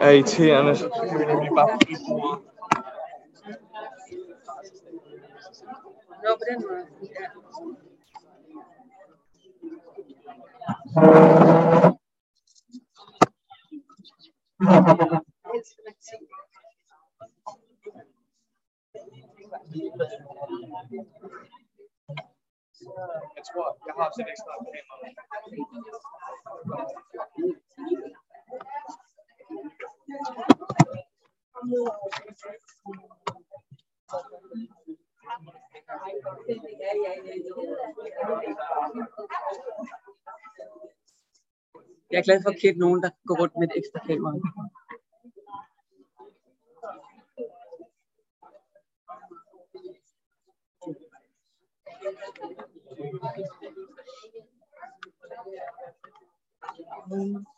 er irriterende, så kan vi nemlig bare blive bruger. Nå, på den måde. Ja. Jeg tror, jeg har også et ekstra kamera. Jeg er glad for at kende nogen, der går rundt med et ekstra kamera. Mm.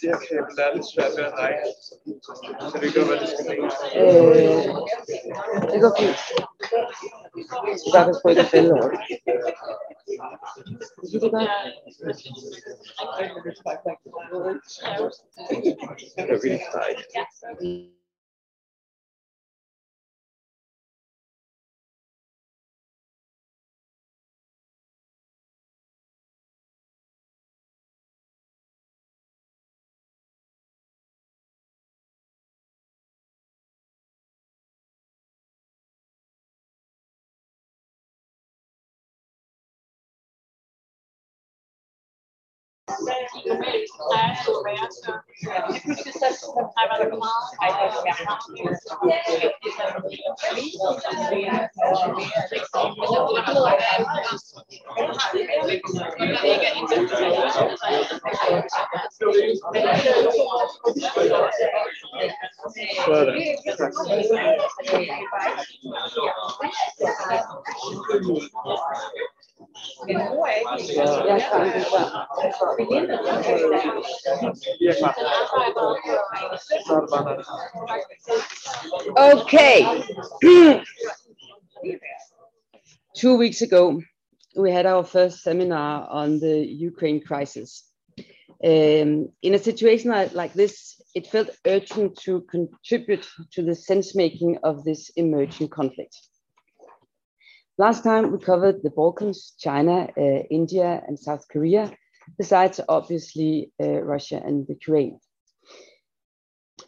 Det her kabel er lidt svært ved at række. Så det gør, hvad det skal være. Øh, det går fint. Du bare passe på ikke at falde over det. Vil du det godt? Tak. Jeg er klar. Du er klar. Vi er klar. Så er det bare noget. Okay. Two weeks ago, we had our first seminar on the Ukraine crisis. Um, in a situation like, like this, it felt urgent to contribute to the sense making of this emerging conflict. Last time we covered the Balkans, China, uh, India, and South Korea, besides obviously uh, Russia and Ukraine.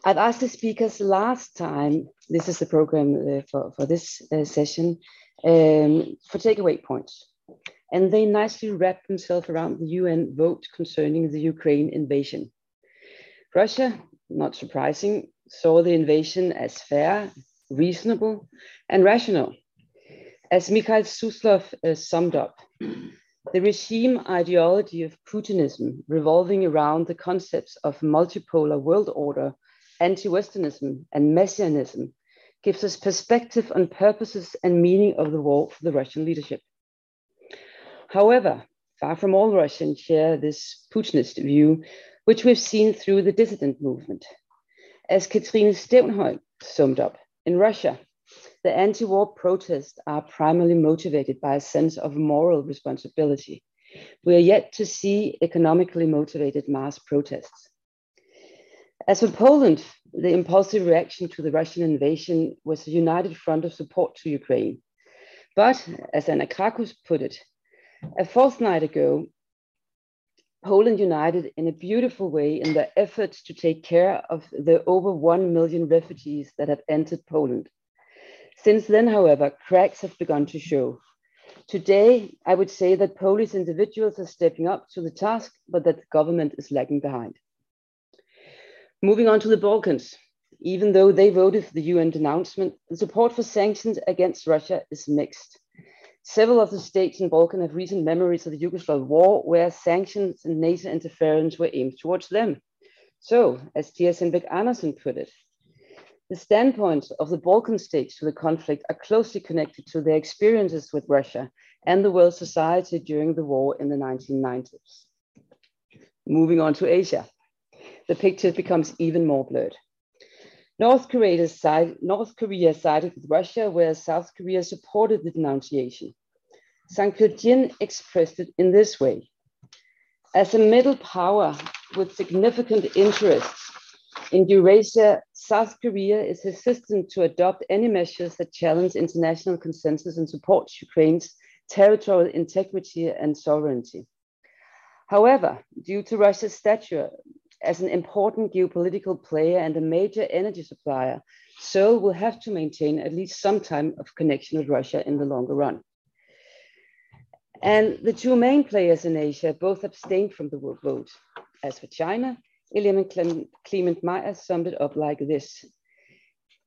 I've asked the speakers last time, this is the program uh, for, for this uh, session, um, for takeaway points. And they nicely wrapped themselves around the UN vote concerning the Ukraine invasion. Russia, not surprising, saw the invasion as fair, reasonable, and rational. As Mikhail Suslov uh, summed up, the regime ideology of Putinism revolving around the concepts of multipolar world order, anti-Westernism, and Messianism gives us perspective on purposes and meaning of the war for the Russian leadership. However, far from all Russians share this Putinist view, which we've seen through the dissident movement. As Katrine Stevenhoy summed up, in Russia, the anti-war protests are primarily motivated by a sense of moral responsibility. We are yet to see economically motivated mass protests. As for Poland, the impulsive reaction to the Russian invasion was a united front of support to Ukraine. But, as Anna Krakus put it, a fortnight ago, Poland united in a beautiful way in their efforts to take care of the over 1 million refugees that have entered Poland. Since then, however, cracks have begun to show. Today, I would say that Polish individuals are stepping up to the task, but that the government is lagging behind. Moving on to the Balkans, even though they voted for the UN denouncement, the support for sanctions against Russia is mixed. Several of the states in Balkan have recent memories of the Yugoslav war, where sanctions and NATO interference were aimed towards them. So, as Tea Sindbæk Andersen put it, The standpoints of the Balkan states to the conflict are closely connected to their experiences with Russia and the world society during the war in the 1990s. Moving on to Asia, the picture becomes even more blurred. North Korea, side, North Korea sided with Russia, whereas South Korea supported the denunciation. Sang Kyo-jin expressed it in this way. As a middle power with significant interests in Eurasia, South Korea is hesitant to adopt any measures that challenge international consensus and support Ukraine's territorial integrity and sovereignty. However, due to Russia's stature as an important geopolitical player and a major energy supplier, Seoul will have to maintain at least some time of connection with Russia in the longer run. And the two main players in Asia both abstained from the vote. As for China, Iliam Clement Meyer summed it up like this.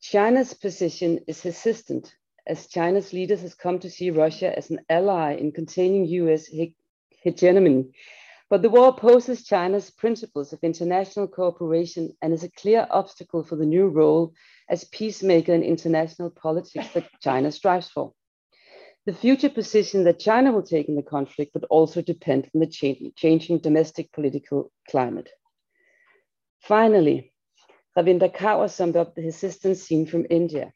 China's position is hesitant as China's leaders has come to see Russia as an ally in containing US hegemony but the war poses China's principles of international cooperation and is a clear obstacle for the new role as peacemaker in international politics that China strives for. The future position that China will take in the conflict would also depend on the changing domestic political climate. Finally, Ravinder Kaur summed up the resistance seen from India.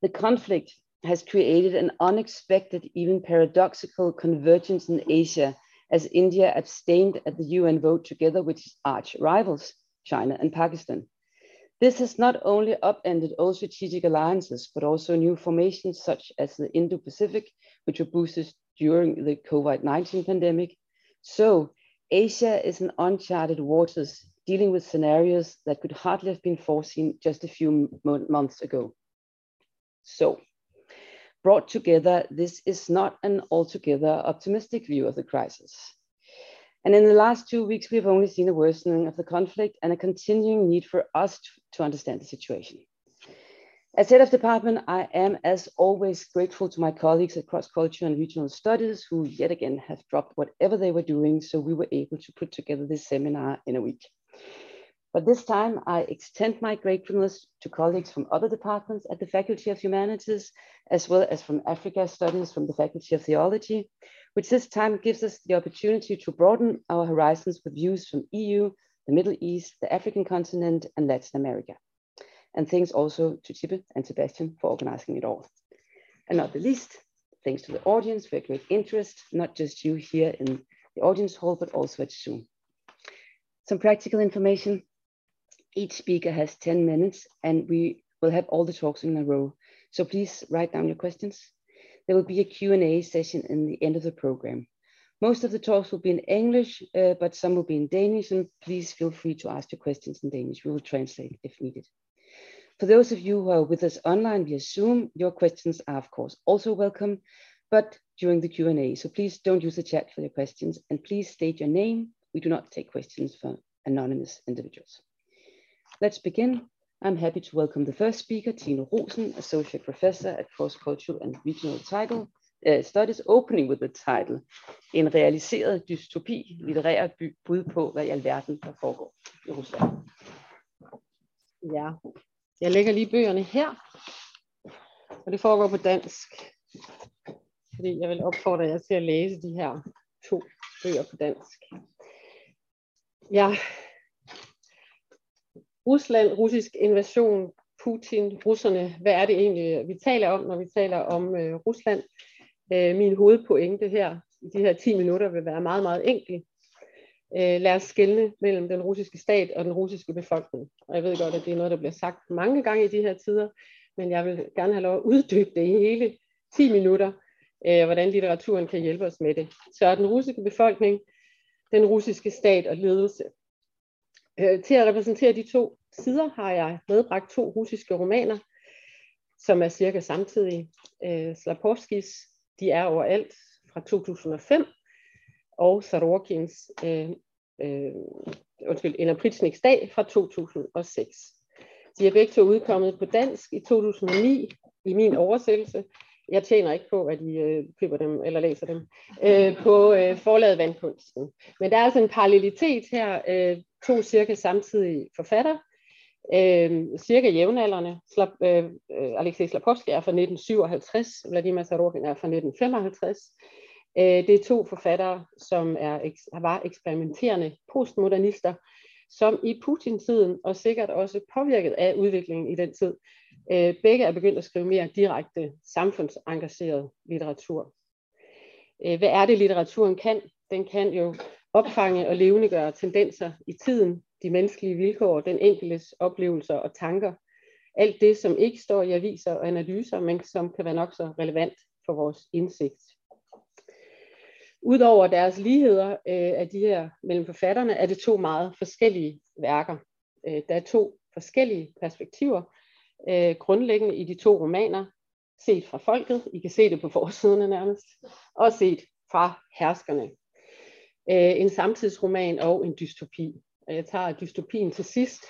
The conflict has created an unexpected, even paradoxical convergence in Asia as India abstained at the UN vote together with its arch rivals, China and Pakistan. This has not only upended old strategic alliances, but also new formations such as the Indo-Pacific, which were boosted during the COVID-19 pandemic. So Asia is in uncharted waters, dealing with scenarios that could hardly have been foreseen just a few months ago. So brought together, this is not an altogether optimistic view of the crisis. And in the last two weeks, we've only seen a worsening of the conflict and a continuing need for us to, understand the situation. As head of department, I am, as always, grateful to my colleagues at Cross Culture and Regional Studies, who yet again have dropped whatever they were doing, so we were able to put together this seminar in a week. But this time I extend my gratefulness to colleagues from other departments at the Faculty of Humanities, as well as from Africa Studies from the Faculty of Theology, which this time gives us the opportunity to broaden our horizons with views from EU, the Middle East, the African continent, and Latin America. And thanks also to Tippe and Sebastian for organizing it all. And not the least, thanks to the audience for a great interest, not just you here in the audience hall, but also at Zoom. Some practical information each speaker has 10 minutes and we will have all the talks in a row. So please write down your questions. There will be a Q&A session in the end of the program. Most of the talks will be in English, uh, but some will be in Danish, and please feel free to ask your questions in Danish. We will translate if needed. For those of you who are with us online via Zoom, your questions are of course also welcome, but during the Q&A. So please don't use the chat for your questions and please state your name. We do not take questions for anonymous individuals. Let's begin. I'm happy to welcome the first speaker, Tino Rosen, Associate Professor at Cross Cultural and Regional Title, uh, Studies, opening with the title, En realiseret dystopi, litterære bud på, hvad i alverden der foregår i Rusland. Ja, jeg lægger lige bøgerne her, og det foregår på dansk, fordi jeg vil opfordre jer til at læse de her to bøger på dansk. Ja, Rusland, russisk invasion, Putin, russerne, hvad er det egentlig, vi taler om, når vi taler om øh, Rusland? Øh, min hovedpointe her i de her 10 minutter vil være meget, meget enkel. Øh, lad os skelne mellem den russiske stat og den russiske befolkning. Og jeg ved godt, at det er noget, der bliver sagt mange gange i de her tider, men jeg vil gerne have lov at uddybe det i hele 10 minutter, øh, hvordan litteraturen kan hjælpe os med det. Så den russiske befolkning, den russiske stat og ledelse. Øh, til at repræsentere de to sider har jeg medbragt to russiske romaner, som er cirka samtidige. Øh, Slapovskis De er overalt fra 2005, og Sarokins øh, øh, undskyld, Ender Pritsniks dag fra 2006. De er begge to udkommet på dansk i 2009 i min oversættelse. Jeg tjener ikke på, at I øh, køber dem eller læser dem øh, på øh, forlaget Vandkunsten. Men der er altså en parallelitet her. Øh, to cirka samtidige forfatter, Øh, cirka jævnaldrende. Slap, øh, øh Alexej Slapovski er fra 1957, Vladimir Sarokin er fra 1955. Øh, det er to forfattere, som er, var eksperimenterende postmodernister, som i Putin-tiden, og sikkert også påvirket af udviklingen i den tid, Øh, begge er begyndt at skrive mere direkte samfundsengageret litteratur. Øh, hvad er det, litteraturen kan? Den kan jo opfange og levendegøre tendenser i tiden, de menneskelige vilkår, den enkeltes oplevelser og tanker. Alt det, som ikke står i aviser og analyser, men som kan være nok så relevant for vores indsigt. Udover deres ligheder øh, af de her mellem forfatterne, er det to meget forskellige værker. Øh, der er to forskellige perspektiver, øh, grundlæggende i de to romaner, set fra folket, I kan se det på forsiderne nærmest, og set fra herskerne. Øh, en samtidsroman og en dystopi. Og jeg tager dystopien til sidst,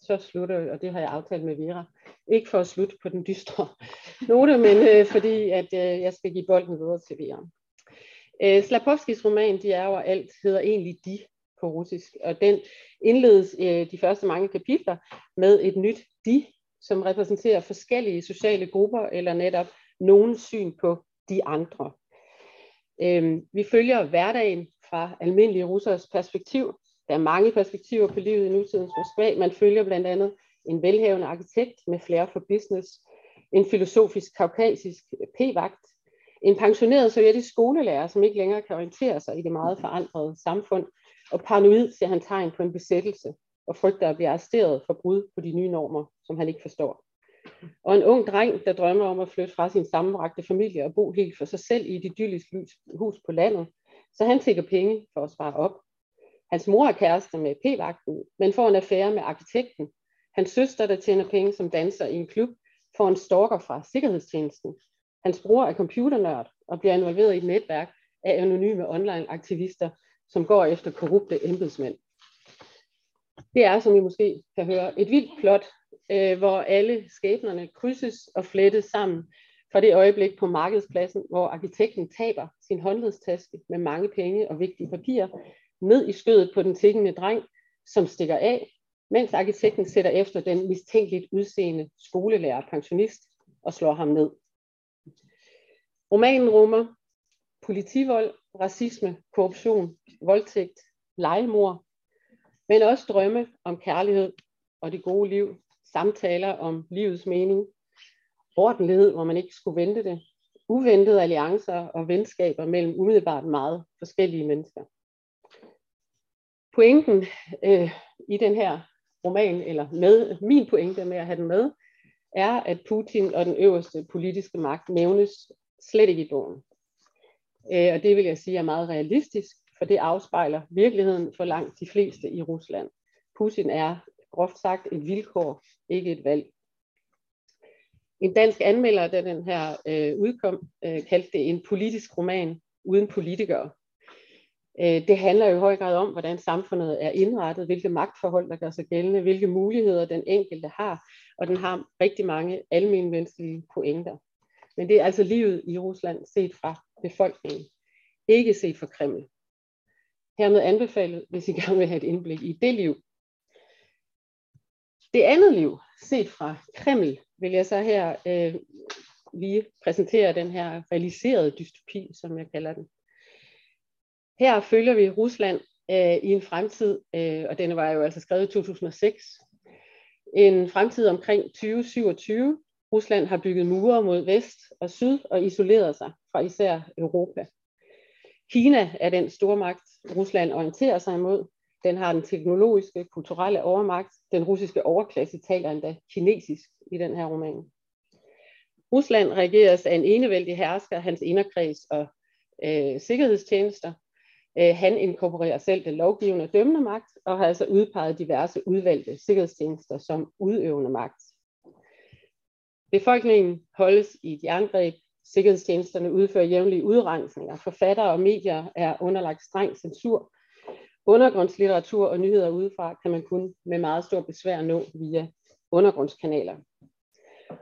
så slutter, og det har jeg aftalt med Vera. Ikke for at slutte på den dystre note, men øh, fordi at øh, jeg skal give bolden videre til Vera. Øh, Slapovskis roman, De er alt, hedder egentlig De på russisk, og den indledes øh, de første mange kapitler med et nyt De, som repræsenterer forskellige sociale grupper eller netop nogen syn på de andre. Øh, vi følger hverdagen fra almindelige russers perspektiv. Der er mange perspektiver på livet i nutidens Moskva. Man følger blandt andet en velhavende arkitekt med flere for business, en filosofisk kaukasisk p-vagt, en pensioneret sovjetisk skolelærer, som ikke længere kan orientere sig i det meget forandrede samfund, og paranoid ser han tegn på en besættelse, og frygter at blive arresteret for brud på de nye normer, som han ikke forstår. Og en ung dreng, der drømmer om at flytte fra sin sammenbragte familie og bo helt for sig selv i et idyllisk hus på landet, så han tigger penge for at spare op. Hans mor er kærester med p-vagten, men får en affære med arkitekten. Hans søster, der tjener penge som danser i en klub, får en stalker fra Sikkerhedstjenesten, Hans bror er computernørd og bliver involveret i et netværk af anonyme online-aktivister, som går efter korrupte embedsmænd. Det er, som I måske kan høre, et vildt plot, øh, hvor alle skæbnerne krydses og flettes sammen fra det øjeblik på markedspladsen, hvor arkitekten taber sin håndledstaske med mange penge og vigtige papirer ned i skødet på den tikkende dreng, som stikker af, mens arkitekten sætter efter den mistænkeligt udseende skolelærer pensionist og slår ham ned. Romanen rummer politivold, racisme, korruption, voldtægt, legemord, men også drømme om kærlighed og det gode liv, samtaler om livets mening, ordentlighed, hvor man ikke skulle vente det, uventede alliancer og venskaber mellem umiddelbart meget forskellige mennesker. Pointen øh, i den her roman, eller med min pointe med at have den med, er, at Putin og den øverste politiske magt nævnes slet ikke i bogen. Øh, og det vil jeg sige er meget realistisk, for det afspejler virkeligheden for langt de fleste i Rusland. Putin er groft sagt et vilkår, ikke et valg. En dansk anmelder, da den her øh, udkom, øh, kaldte det en politisk roman uden politikere. Øh, det handler jo i høj grad om, hvordan samfundet er indrettet, hvilke magtforhold, der gør sig gældende, hvilke muligheder den enkelte har, og den har rigtig mange almindelige pointer. Men det er altså livet i Rusland set fra befolkningen, ikke set fra Kreml. Hermed anbefalet, hvis I gerne vil have et indblik i det liv. Det andet liv, set fra Kreml, vil jeg så her øh, lige præsentere den her realiserede dystopi, som jeg kalder den. Her følger vi Rusland øh, i en fremtid, øh, og denne var jo altså skrevet i 2006, en fremtid omkring 2027, Rusland har bygget mure mod vest og syd og isoleret sig fra især Europa. Kina er den stormagt, Rusland orienterer sig imod. Den har den teknologiske, kulturelle overmagt. Den russiske overklasse taler endda kinesisk i den her roman. Rusland regeres af en enevældig hersker, hans inderkreds og øh, sikkerhedstjenester. Øh, han inkorporerer selv den lovgivende dømmende magt og har altså udpeget diverse udvalgte sikkerhedstjenester som udøvende magt. Befolkningen holdes i et jerngreb. Sikkerhedstjenesterne udfører jævnlige udrensninger. Forfattere og medier er underlagt streng censur. Undergrundslitteratur og nyheder udefra kan man kun med meget stor besvær nå via undergrundskanaler.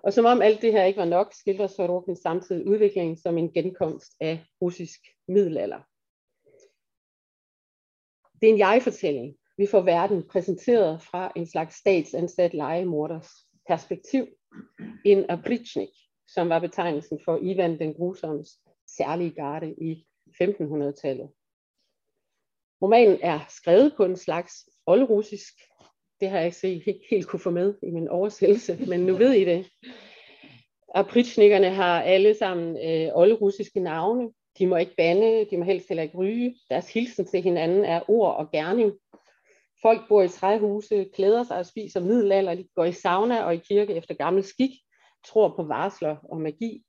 Og som om alt det her ikke var nok, skildrer Sorokin samtidig udviklingen som en genkomst af russisk middelalder. Det er en jeg-fortælling, Vi får verden præsenteret fra en slags statsansat legemorders perspektiv. En aprichnik, som var betegnelsen for Ivan den Grusoms særlige garde i 1500-tallet. Romanen er skrevet på en slags oldrussisk. Det har jeg ikke set, ikke helt kunne få med i min oversættelse, men nu ved I det. Apritsnikkerne har alle sammen øh, oldrussiske navne. De må ikke bande, de må helst heller ikke ryge. Deres hilsen til hinanden er ord og gerning. Folk bor i træhuse, klæder sig og spiser middelalder, de går i sauna og i kirke efter gammel skik, tror på varsler og magi.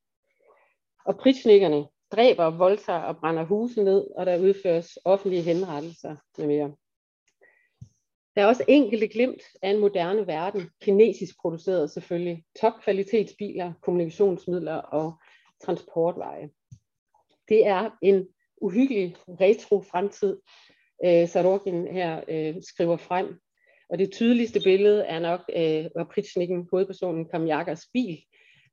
Og pritsnikkerne dræber, voldtager og brænder huse ned, og der udføres offentlige henrettelser med mere. Der er også enkelte glimt af en moderne verden, kinesisk produceret selvfølgelig, topkvalitetsbiler, kommunikationsmidler og transportveje. Det er en uhyggelig retro fremtid, øh, Sarokin her øh, skriver frem. Og det tydeligste billede er nok øh, Opritsnikken, hovedpersonen Kamjakas bil,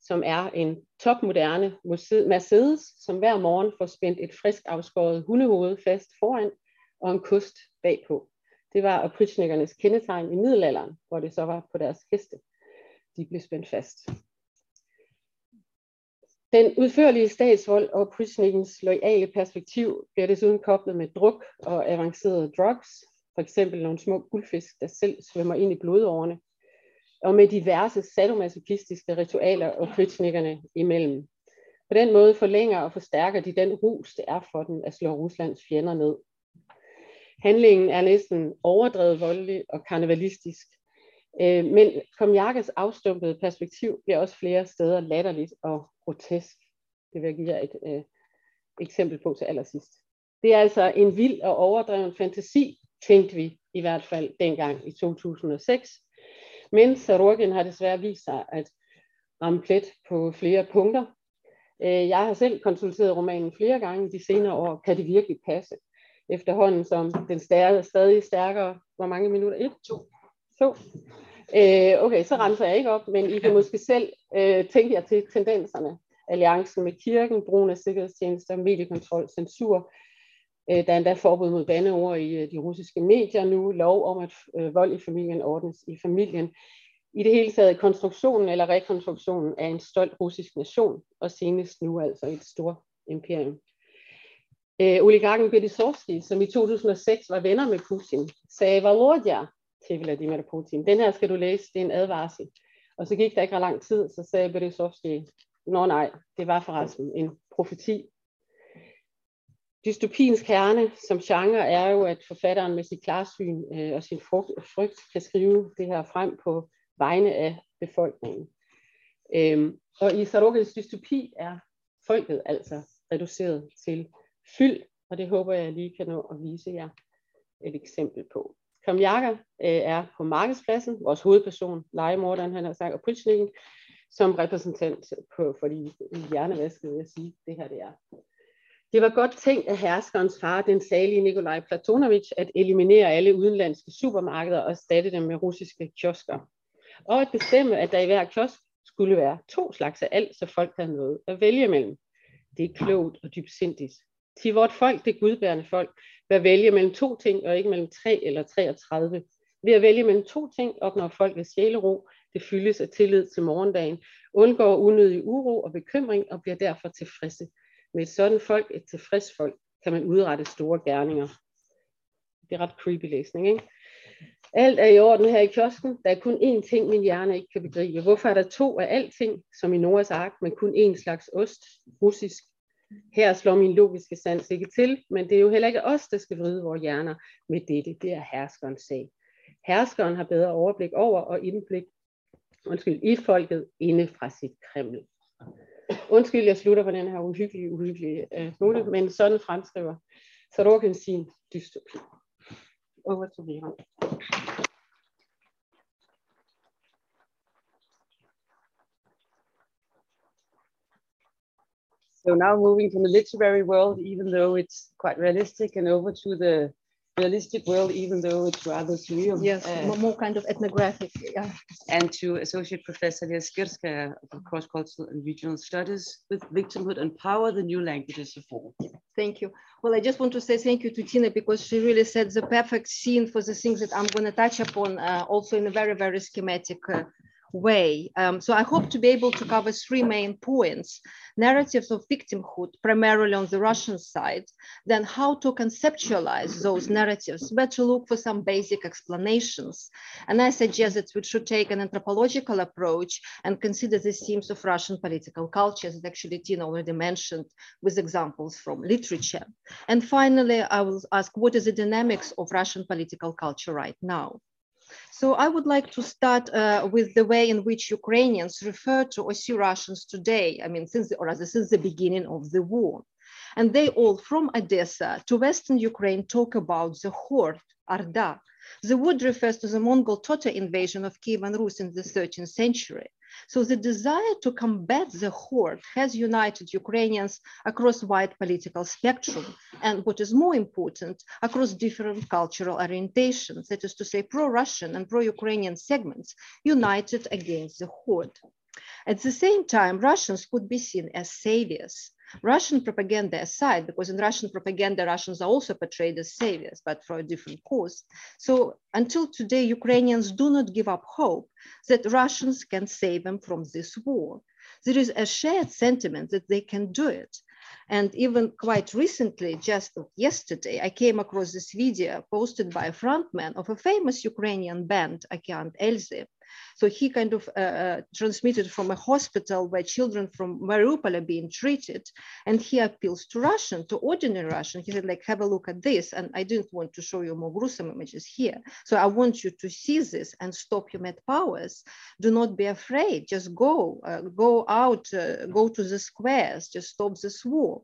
som er en topmoderne Mercedes, som hver morgen får spændt et frisk afskåret hundehoved fast foran og en kust bagpå. Det var opritsnikkernes kendetegn i middelalderen, hvor det så var på deres heste. De blev spændt fast. Den udførlige statsvold og Prisnikkens loyale perspektiv bliver desuden koblet med druk og avancerede drugs, for eksempel nogle små guldfisk, der selv svømmer ind i blodårene, og med diverse sadomasochistiske ritualer og Prisnikkerne imellem. På den måde forlænger og forstærker de den rus, det er for dem at slå Ruslands fjender ned. Handlingen er næsten overdrevet voldelig og karnevalistisk, øh, men Komjakkes afstumpede perspektiv bliver også flere steder latterligt og grotesk. Det vil jeg give jer et øh, eksempel på til allersidst. Det er altså en vild og overdreven fantasi, tænkte vi i hvert fald dengang i 2006. Men Sarokin har desværre vist sig at ramme plet på flere punkter. Øh, jeg har selv konsulteret romanen flere gange de senere år. Kan det virkelig passe? Efterhånden som den stadig stærkere, hvor mange minutter? Et? To. To. Øh, okay, så renser jeg ikke op, men I kan måske selv øh, tænke jer til tendenserne. Alliancen med kirken, brugen af sikkerhedstjenester, mediekontrol, censur. Øh, der er endda forbud mod bandeord i øh, de russiske medier nu, lov om, at øh, vold i familien ordnes i familien. I det hele taget konstruktionen eller rekonstruktionen af en stolt russisk nation, og senest nu altså et stort imperium. Øh, oligarken Berezovsky, som i 2006 var venner med Putin, sagde, Volodya, til Vladimir Putin. Den her skal du læse, det er en advarsel. Og så gik der ikke ret lang tid, så sagde Berezovsky, nå nej, det var forresten en profeti. Dystopiens kerne som genre er jo, at forfatteren med sit klarsyn øh, og sin frygt kan skrive det her frem på vegne af befolkningen. Øhm, og i Sarokins dystopi er folket altså reduceret til fyld, og det håber jeg lige kan nå at vise jer et eksempel på. Kamjaka øh, er på markedspladsen, vores hovedperson, legemorderen, han har sagt, og politikken, som repræsentant på, for de hjernevaskede, vil jeg sige, det her det er. Det var godt tænkt af herskerens far, den salige Nikolaj Platonovich, at eliminere alle udenlandske supermarkeder og erstatte dem med russiske kiosker. Og at bestemme, at der i hver kiosk skulle være to slags af alt, så folk havde noget at vælge mellem. Det er klogt og dybsindigt. Til vort folk, det gudbærende folk, ved vælge mellem to ting, og ikke mellem tre eller 33. Ved at vælge mellem to ting opnår folket sjælero, det fyldes af tillid til morgendagen, undgår unødig uro og bekymring og bliver derfor tilfredse. Med et sådan folk, et tilfreds folk, kan man udrette store gerninger. Det er ret creepy læsning, ikke? Alt er i orden her i kiosken. Der er kun én ting, min hjerne ikke kan begribe. Hvorfor er der to af alting, som i Noras ark, men kun én slags ost, russisk, her slår min logiske sans ikke til, men det er jo heller ikke os, der skal vride vores hjerner med dette. Det er herskerens sag. Herskeren har bedre overblik over og indblik undskyld, i folket inde fra sit kreml. Undskyld, jeg slutter på den her uhyggelige, uhyggelige uh, note, men sådan fremskriver Sorokin sin dystopi. Over to Vera. So now moving from the literary world, even though it's quite realistic, and over to the realistic world, even though it's rather surreal. Yes, uh, more kind of ethnographic. Yeah. And to Associate Professor Vera Skvirskaja of Cross Cultural and Regional Studies with Victimhood and Power, the New Languages of War. Thank you. Well, I just want to say thank you to Tina because she really set the perfect scene for the things that I'm going to touch upon uh, also in a very, very schematic uh, way. Um, so I hope to be able to cover three main points, narratives of victimhood, primarily on the Russian side, then how to conceptualize those narratives, where to look for some basic explanations. And I suggest that we should take an anthropological approach and consider the themes of Russian political culture, that actually Tina already mentioned with examples from literature. And finally, I will ask what is the dynamics of Russian political culture right now? So I would like to start uh, with the way in which Ukrainians refer to see Russians today. I mean, since the, or rather since the beginning of the war. And they all, from Odessa to Western Ukraine, talk about the horde, Arda. The word refers to the Mongol Tatar invasion of Kievan Rus in the 13th century. So the desire to combat the horde has united Ukrainians across wide political spectrum, and what is more important, across different cultural orientations, that is to say pro-Russian and pro-Ukrainian segments united against the horde. At the same time, Russians could be seen as saviors, Russian propaganda aside, because in Russian propaganda, Russians are also portrayed as saviors, but for a different cause. So until today, Ukrainians do not give up hope that Russians can save them from this war. There is a shared sentiment that they can do it. And even quite recently, just yesterday, I came across this video posted by a frontman of a famous Ukrainian band, Okean Elzy, so he kind of uh, uh, transmitted from a hospital where children from Mariupol are being treated. And he appeals to Russian, to ordinary Russian. He said, like, have a look at this. And I didn't want to show you more gruesome images here. So I want you to see this and stop your mad powers. Do not be afraid. Just go, uh, go out, uh, go to the squares, just stop this war.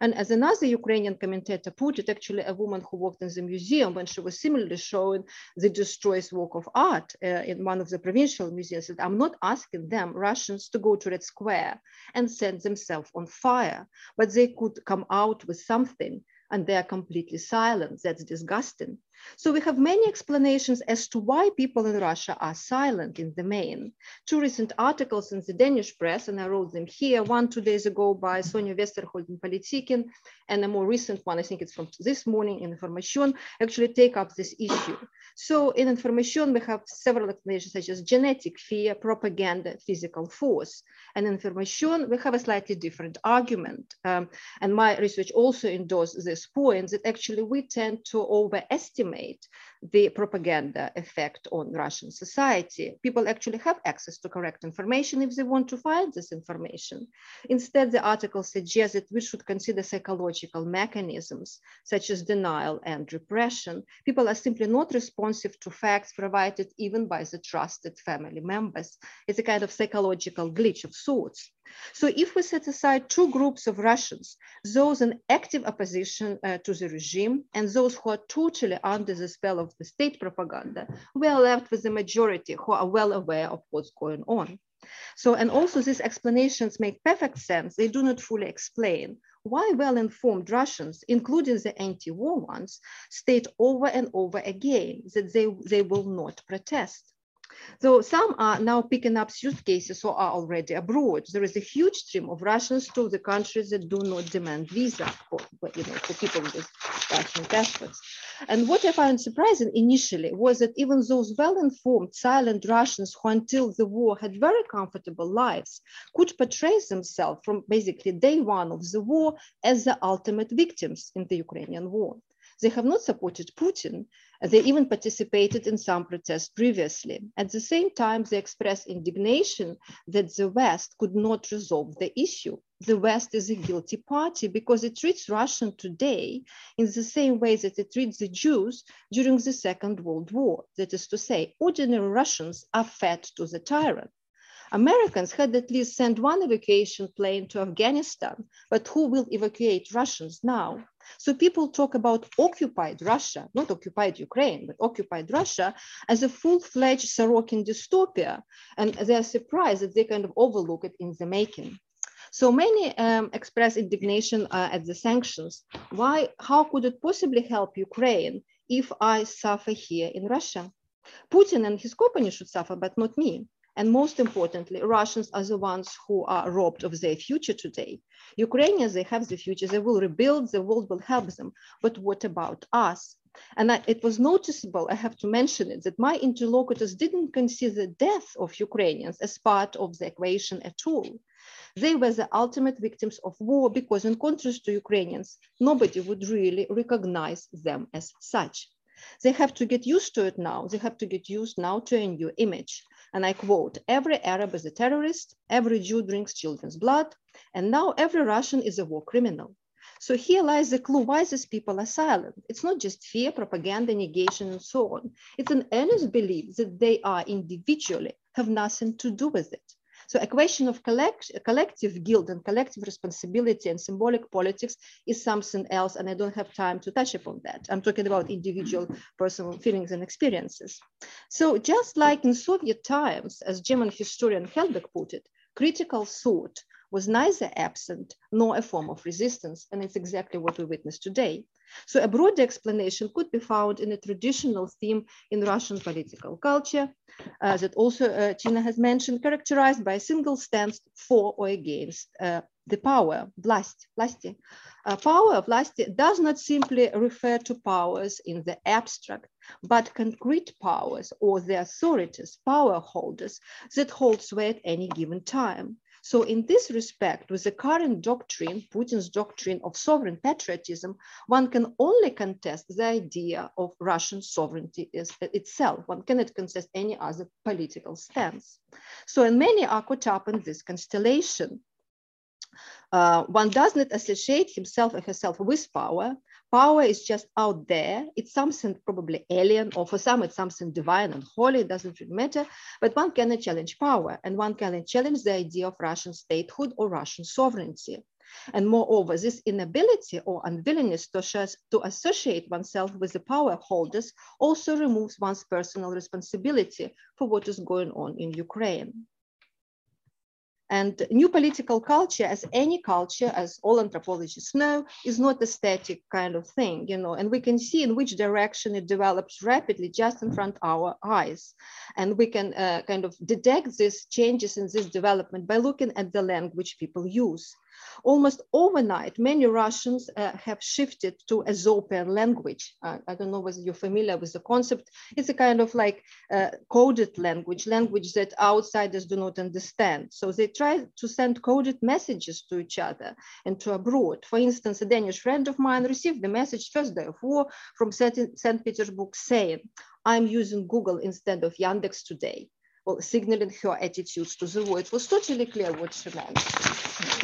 And as another Ukrainian commentator put it, actually a woman who worked in the museum when she was similarly showing the destroys work of art uh, in one of the provincial museums, said, I'm not asking them, Russians, to go to Red Square and set themselves on fire, but they could come out with something and they are completely silent. That's disgusting. So we have many explanations as to why people in Russia are silent in the main. Two recent articles in the Danish press, and I wrote them here, one two days ago by Sonja Westerholt in Politiken, and a more recent one, I think it's from this morning in Information, actually take up this issue. So in Information, we have several explanations such as genetic fear, propaganda, physical force. And in Information, we have a slightly different argument. Um, and my research also endorses this point that actually we tend to overestimate estimate the propaganda effect on Russian society. People actually have access to correct information if they want to find this information. Instead, the article suggests that we should consider psychological mechanisms such as denial and repression. People are simply not responsive to facts provided even by the trusted family members. It's a kind of psychological glitch of sorts. So if we set aside two groups of Russians, those in active opposition uh, to the regime and those who are totally under the spell of the state propaganda, we are left with the majority who are well aware of what's going on. So, and also these explanations make perfect sense. They do not fully explain why well-informed Russians, including the anti-war ones, state over and over again that they, they will not protest. So some are now picking up suitcases or are already abroad. There is a huge stream of Russians to the countries that do not demand visa for, you know, for people with Russian passports. And what I found surprising initially was that even those well-informed, silent Russians who until the war had very comfortable lives could portray themselves from basically day one of the war as the ultimate victims in the Ukrainian war. They have not supported Putin. They even participated in some protests previously. At the same time, they expressed indignation that the West could not resolve the issue. The West is a guilty party because it treats Russia today in the same way that it treats the Jews during the Second World War. That is to say, ordinary Russians are fed to the tyrant. Americans had at least sent one evacuation plane to Afghanistan, but who will evacuate Russians now? So people talk about occupied Russia, not occupied Ukraine, but occupied Russia as a full-fledged Sorokin dystopia. And they're surprised that they kind of overlook it in the making. So many um, express indignation uh, at the sanctions. Why, how could it possibly help Ukraine if I suffer here in Russia? Putin and his company should suffer, but not me. And most importantly, Russians are the ones who are robbed of their future today. Ukrainians, they have the future, they will rebuild, the world will help them. But what about us? And it was noticeable, I have to mention it, that my interlocutors didn't consider the death of Ukrainians as part of the equation at all. They were the ultimate victims of war because in contrast to Ukrainians, nobody would really recognize them as such. They have to get used to it now. They have to get used now to a new image. And I quote, every Arab is a terrorist, every Jew drinks children's blood, and now every Russian is a war criminal. So here lies the clue why these people are silent. It's not just fear, propaganda, negation, and so on. It's an earnest belief that they are individually have nothing to do with it. So a question of collect, collective guilt and collective responsibility and symbolic politics is something else, and I don't have time to touch upon that. I'm talking about individual personal feelings and experiences. So just like in Soviet times, as German historian Hellbeck put it, critical thought was neither absent nor a form of resistance, and it's exactly what we witness today. So a broader explanation could be found in a traditional theme in Russian political culture uh, that also uh, Tina has mentioned, characterized by a single stance for or against uh, the power, власть, власти. Uh, power, власти, does not simply refer to powers in the abstract, but concrete powers or the authorities, power holders that hold sway at any given time. So in this respect, with the current doctrine, Putin's doctrine of sovereign patriotism, one can only contest the idea of Russian sovereignty itself. One cannot contest any other political stance. So and many are caught up in this constellation. Uh, one does not associate himself or herself with power, power is just out there. It's something probably alien, or for some, it's something divine and holy, it doesn't really matter. But one cannot challenge power, and one cannot challenge the idea of Russian statehood or Russian sovereignty. And moreover, this inability or unwillingness to, to associate oneself with the power holders also removes one's personal responsibility for what is going on in Ukraine. And new political culture, as any culture, as all anthropologists know, is not a static kind of thing, you know, and we can see in which direction it develops rapidly just in front our eyes. And we can uh, kind of detect these changes in this development by looking at the language people use. Almost overnight, many Russians uh, have shifted to Aesopian language. Uh, I don't know whether you're familiar with the concept. It's a kind of like uh, coded language, language that outsiders do not understand. So they try to send coded messages to each other and to abroad. For instance, a Danish friend of mine received the message first day of war from St. Petersburg saying, I'm using Google instead of Yandex today well, signaling her attitudes to the war. It was totally clear what she meant.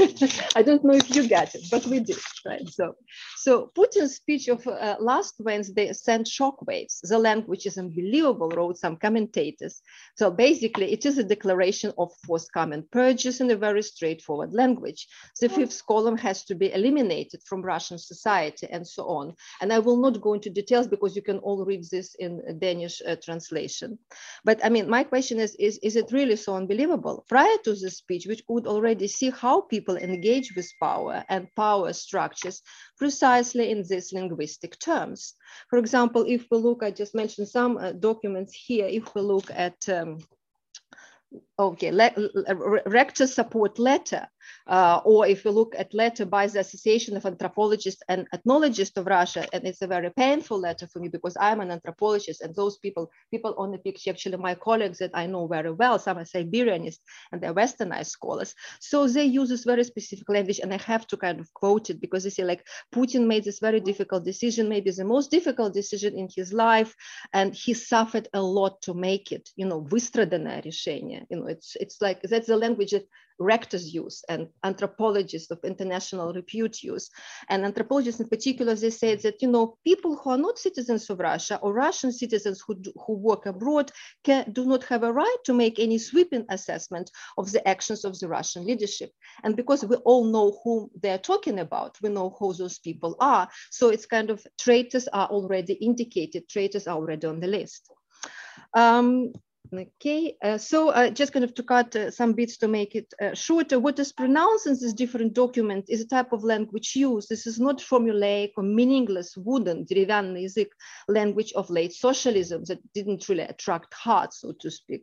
I don't know if you get it, but we did, right? So, so Putin's speech of uh, last Wednesday sent shockwaves. The language is unbelievable, wrote some commentators. So basically, it is a declaration of forthcoming purges in a very straightforward language. The fifth column has to be eliminated from Russian society and so on. And I will not go into details because you can all read this in Danish uh, translation. But I mean, my question is, is, is it really so unbelievable? Prior to the speech, we could already see how people engage with power and power structures precisely in these linguistic terms. For example, if we look, I just mentioned some uh, documents here, if we look at um, okay, rector support letter, uh, or if you look at letter by the Association of Anthropologists and Ethnologists of Russia, and it's a very painful letter for me because I'm an anthropologist, and those people, people on the picture, actually my colleagues that I know very well, some are Siberianists and they're westernized scholars. So they use this very specific language, and I have to kind of quote it because they say like Putin made this very difficult decision, maybe the most difficult decision in his life, and he suffered a lot to make it. You know, выстраданное решение. You know, it's it's like that's the language that rectors use and anthropologists of international repute use. And anthropologists in particular, they say that, you know, people who are not citizens of Russia or Russian citizens who, do, who work abroad can, do not have a right to make any sweeping assessment of the actions of the Russian leadership. And because we all know who they're talking about, we know who those people are. So it's kind of traitors are already indicated, traitors are already on the list. Um, Okay, uh, so uh, just kind of to cut uh, some bits to make it uh, shorter, what is pronounced in this different document is a type of language used. This is not formulaic or meaningless wooden деревянный язык language of late socialism that didn't really attract hearts, so to speak.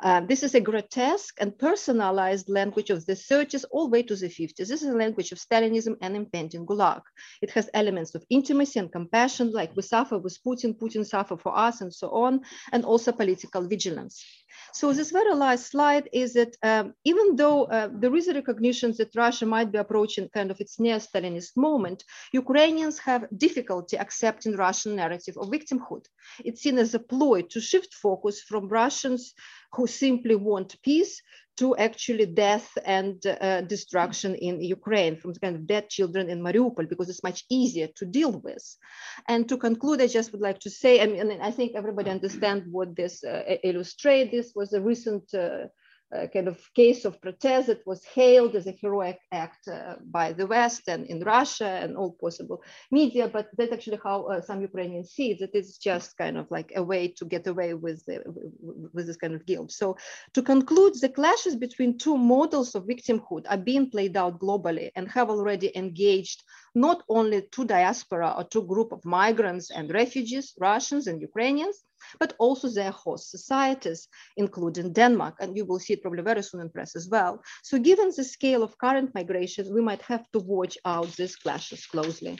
Uh, this is a grotesque and personalized language of the 30s all the way to the 50s. This is a language of Stalinism and impending Gulag. It has elements of intimacy and compassion, like we suffer with Putin, Putin suffer for us, and so on, and also political vigilance vigilance. So this very last slide is that um, even though uh, there is a recognition that Russia might be approaching kind of its neo-Stalinist moment, Ukrainians have difficulty accepting Russian narrative of victimhood. It's seen as a ploy to shift focus from Russians who simply want peace to actually death and uh, destruction in Ukraine from the kind of dead children in Mariupol because it's much easier to deal with. And to conclude, I just would like to say, I mean, I think everybody understands what this uh, illustrates. This was a recent uh, kind of case of protest that was hailed as a heroic act uh, by the West and in Russia and all possible media. But that's actually how uh, some Ukrainians see it, that it's just kind of like a way to get away with, the, with this kind of guilt. So to conclude, the clashes between two models of victimhood are being played out globally and have already engaged not only two diaspora or two group of migrants and refugees, Russians and Ukrainians, but also their host societies, including Denmark. And you will see it probably very soon in press as well. So given the scale of current migrations, we might have to watch out these clashes closely.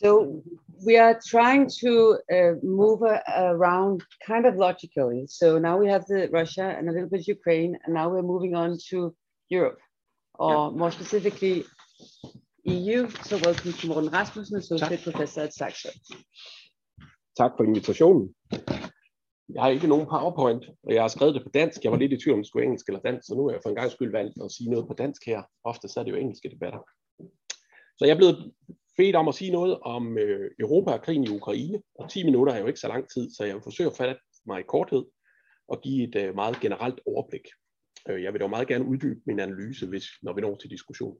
So we are trying to uh, move uh, around kind of logically. So now we have the Russia and a little bit of Ukraine, and now we're moving on to Europe or yeah. more specifically EU. So welcome to Morten Rasmussen, Associate tak. Professor at Saxo. Tak for invitationen. Jeg har ikke nogen PowerPoint, og jeg har skrevet det på dansk. Jeg var lidt i tvivl om det skulle engelsk eller dansk, så nu er jeg for en gang skyld valgt at sige noget på dansk her. Ofte så er det jo engelske debatter. Så jeg er blevet bedt om at sige noget om øh, Europa og krigen i Ukraine, og 10 minutter er jo ikke så lang tid, så jeg vil forsøge at fatte mig i korthed og give et øh, meget generelt overblik. Øh, jeg vil dog meget gerne uddybe min analyse, hvis, når vi når til diskussion.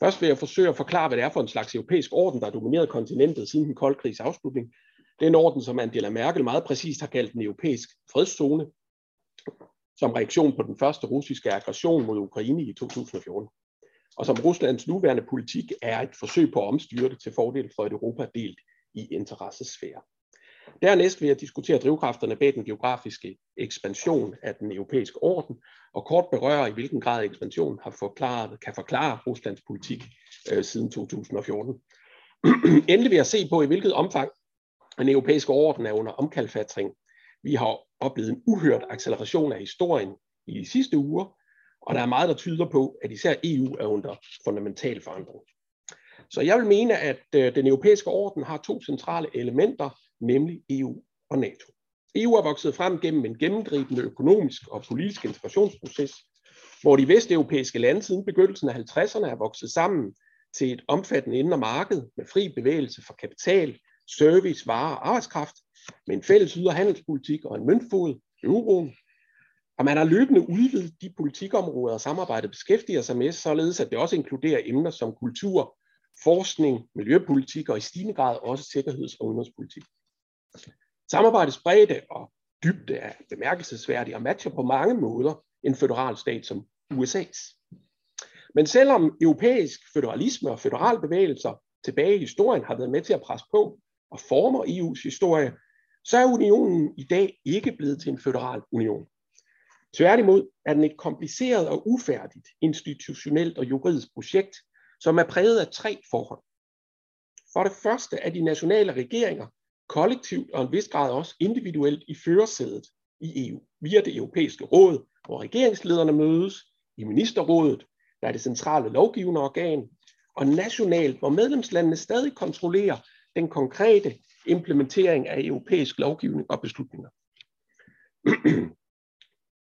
Først vil jeg forsøge at forklare, hvad det er for en slags europæisk orden, der har domineret kontinentet siden den kolde krigs afslutning. Det er en orden, som Angela Merkel meget præcist har kaldt en europæisk fredszone, som reaktion på den første russiske aggression mod Ukraine i 2014. Og som Ruslands nuværende politik er et forsøg på at omstyre det til fordel for et Europa delt i interessesfære. Dernæst vil jeg diskutere drivkræfterne bag den geografiske ekspansion af den europæiske orden, og kort berøre, i hvilken grad ekspansionen har forklaret, kan forklare Ruslands politik øh, siden 2014. Endelig vil jeg se på, i hvilket omfang den europæiske orden er under omkalfatring. Vi har oplevet en uhørt acceleration af historien i de sidste uger, og der er meget, der tyder på, at især EU er under fundamental forandring. Så jeg vil mene, at øh, den europæiske orden har to centrale elementer, nemlig EU og NATO. EU er vokset frem gennem en gennemgribende økonomisk og politisk integrationsproces, hvor de vesteuropæiske lande siden begyndelsen af 50'erne er vokset sammen til et omfattende indre marked med fri bevægelse for kapital, service, varer og arbejdskraft, med en fælles ydre handelspolitik og en møntfod, euroen. Og man har løbende udvidet de politikområder samarbejdet beskæftiger sig med, således at det også inkluderer emner som kultur, forskning, miljøpolitik og i stigende grad også sikkerheds- og udenrigspolitik. Samarbejdets bredde og dybde er bemærkelsesværdig og matcher på mange måder en federal stat som USA's. Men selvom europæisk federalisme og federalbevægelser tilbage i historien har været med til at presse på og former EU's historie, så er unionen i dag ikke blevet til en federal union. Tværtimod er den et kompliceret og ufærdigt institutionelt og juridisk projekt, som er præget af tre forhold. For det første er de nationale regeringer kollektivt og en vis grad også individuelt i førersædet i EU via det europæiske råd, hvor regeringslederne mødes, i ministerrådet, der er det centrale lovgivende organ, og nationalt, hvor medlemslandene stadig kontrollerer den konkrete implementering af europæisk lovgivning og beslutninger. Øhm,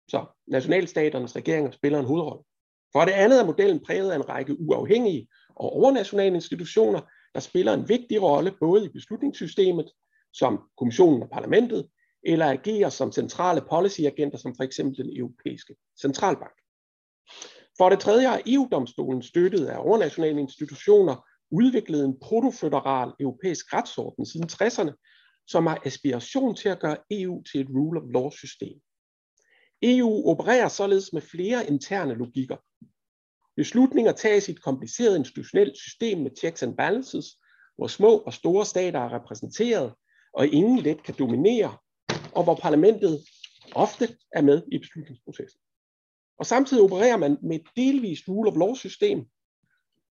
så nationalstaternes regeringer spiller en hovedrolle. For det andet er modellen præget af en række uafhængige og overnationale institutioner, der spiller en vigtig rolle både i beslutningssystemet som kommissionen og parlamentet, eller agerer som centrale policyagenter, som for eksempel den europæiske centralbank. For det tredje har EU-domstolen støttet af overnationale institutioner udviklet en protoføderal europæisk retsorden siden 60'erne, som har aspiration til at gøre EU til et rule of law system. EU opererer således med flere interne logikker. Beslutninger tages i et kompliceret institutionelt system med checks and balances, hvor små og store stater er repræsenteret, og ingen let kan dominere, og hvor parlamentet ofte er med i beslutningsprocessen. Og samtidig opererer man med et delvist rule of law system,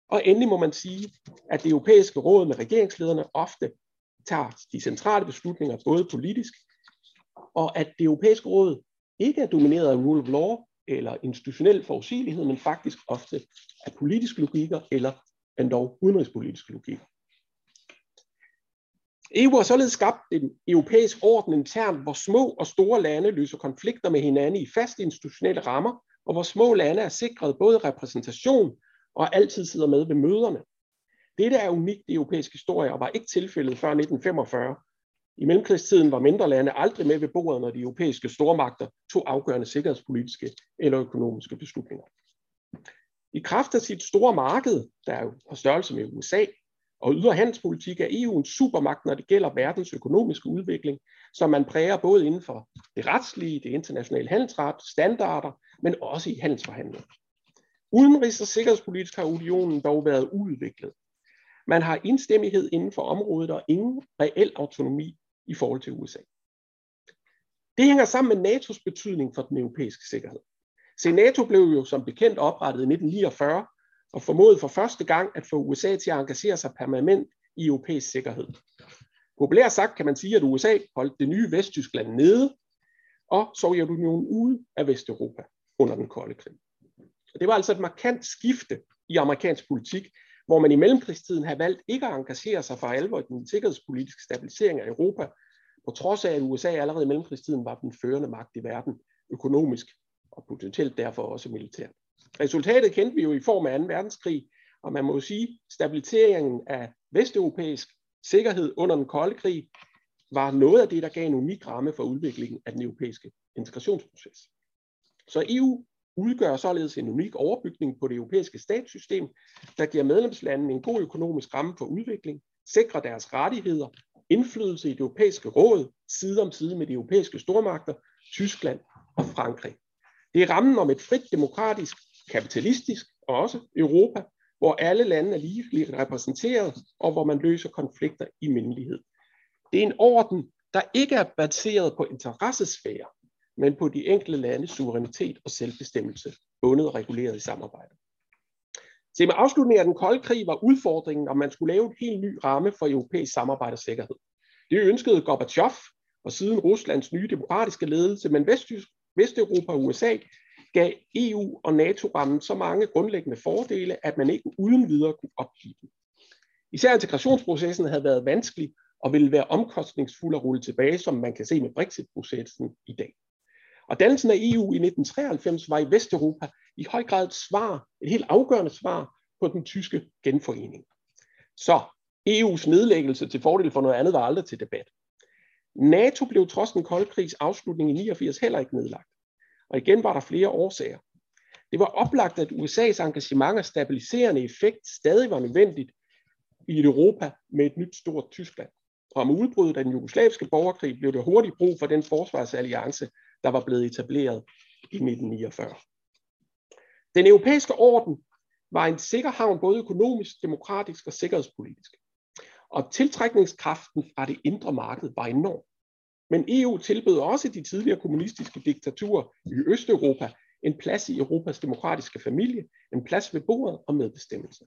og endelig må man sige, at det europæiske råd med regeringslederne ofte tager de centrale beslutninger, både politisk, og at det europæiske råd ikke er domineret af rule of law eller institutionel forudsigelighed, men faktisk ofte af politiske logikker eller endda udenrigspolitiske logikker. EU har således skabt en europæisk orden internt, hvor små og store lande løser konflikter med hinanden i faste institutionelle rammer, og hvor små lande er sikret både repræsentation og altid sidder med ved møderne. Dette er unikt i europæisk historie og var ikke tilfældet før 1945. I mellemkrigstiden var mindre lande aldrig med ved bordet, når de europæiske stormagter tog afgørende sikkerhedspolitiske eller økonomiske beslutninger. I kraft af sit store marked, der er jo på størrelse med USA, og ydre handelspolitik er EU en supermagt, når det gælder verdens økonomiske udvikling, som man præger både inden for det retslige, det internationale handelsret, standarder, men også i handelsforhandlinger. Udenrigs- og sikkerhedspolitisk har unionen dog været udviklet. Man har indstemmighed inden for området og ingen reel autonomi i forhold til USA. Det hænger sammen med NATO's betydning for den europæiske sikkerhed. Se, NATO blev jo som bekendt oprettet i 1949 og formåede for første gang at få USA til at engagere sig permanent i europæisk sikkerhed. Populært sagt kan man sige, at USA holdt det nye Vesttyskland nede, og Sovjetunionen ude af Vesteuropa under den kolde krig. Og Det var altså et markant skifte i amerikansk politik, hvor man i mellemkrigstiden havde valgt ikke at engagere sig for alvor i den sikkerhedspolitiske stabilisering af Europa, på trods af at USA allerede i mellemkrigstiden var den førende magt i verden, økonomisk og potentielt derfor også militært. Resultatet kendte vi jo i form af 2. verdenskrig, og man må jo sige, stabiliseringen af vesteuropæisk sikkerhed under den kolde krig var noget af det, der gav en unik ramme for udviklingen af den europæiske integrationsproces. Så EU udgør således en unik overbygning på det europæiske statssystem, der giver medlemslandene en god økonomisk ramme for udvikling, sikrer deres rettigheder, indflydelse i det europæiske råd, side om side med de europæiske stormagter, Tyskland og Frankrig. Det er rammen om et frit, demokratisk, kapitalistisk og også Europa, hvor alle lande er ligeligt repræsenteret, og hvor man løser konflikter i mindelighed. Det er en orden, der ikke er baseret på interessesfære, men på de enkelte landes suverænitet og selvbestemmelse, bundet og reguleret i samarbejde. Se, med afslutningen af den kolde krig var udfordringen, om man skulle lave en helt ny ramme for europæisk samarbejde og sikkerhed. Det ønskede Gorbachev og siden Ruslands nye demokratiske ledelse, men Vesteuropa og USA gav EU og NATO-rammen så mange grundlæggende fordele, at man ikke uden videre kunne opgive dem. Især integrationsprocessen havde været vanskelig og ville være omkostningsfuld at rulle tilbage, som man kan se med Brexit-processen i dag. Og dannelsen af EU i 1993 var i Vesteuropa i høj grad et svar, et helt afgørende svar på den tyske genforening. Så EU's nedlæggelse til fordel for noget andet var aldrig til debat. NATO blev trods den kolde krigs afslutning i 89 heller ikke nedlagt. Og igen var der flere årsager. Det var oplagt, at USA's engagement og stabiliserende effekt stadig var nødvendigt i et Europa med et nyt stort Tyskland. Og med udbruddet af den jugoslaviske borgerkrig blev det hurtigt brug for den forsvarsalliance, der var blevet etableret i 1949. Den europæiske orden var en sikker havn både økonomisk, demokratisk og sikkerhedspolitisk. Og tiltrækningskraften fra det indre marked var enorm. Men EU tilbød også de tidligere kommunistiske diktaturer i Østeuropa en plads i Europas demokratiske familie, en plads ved bordet og medbestemmelse.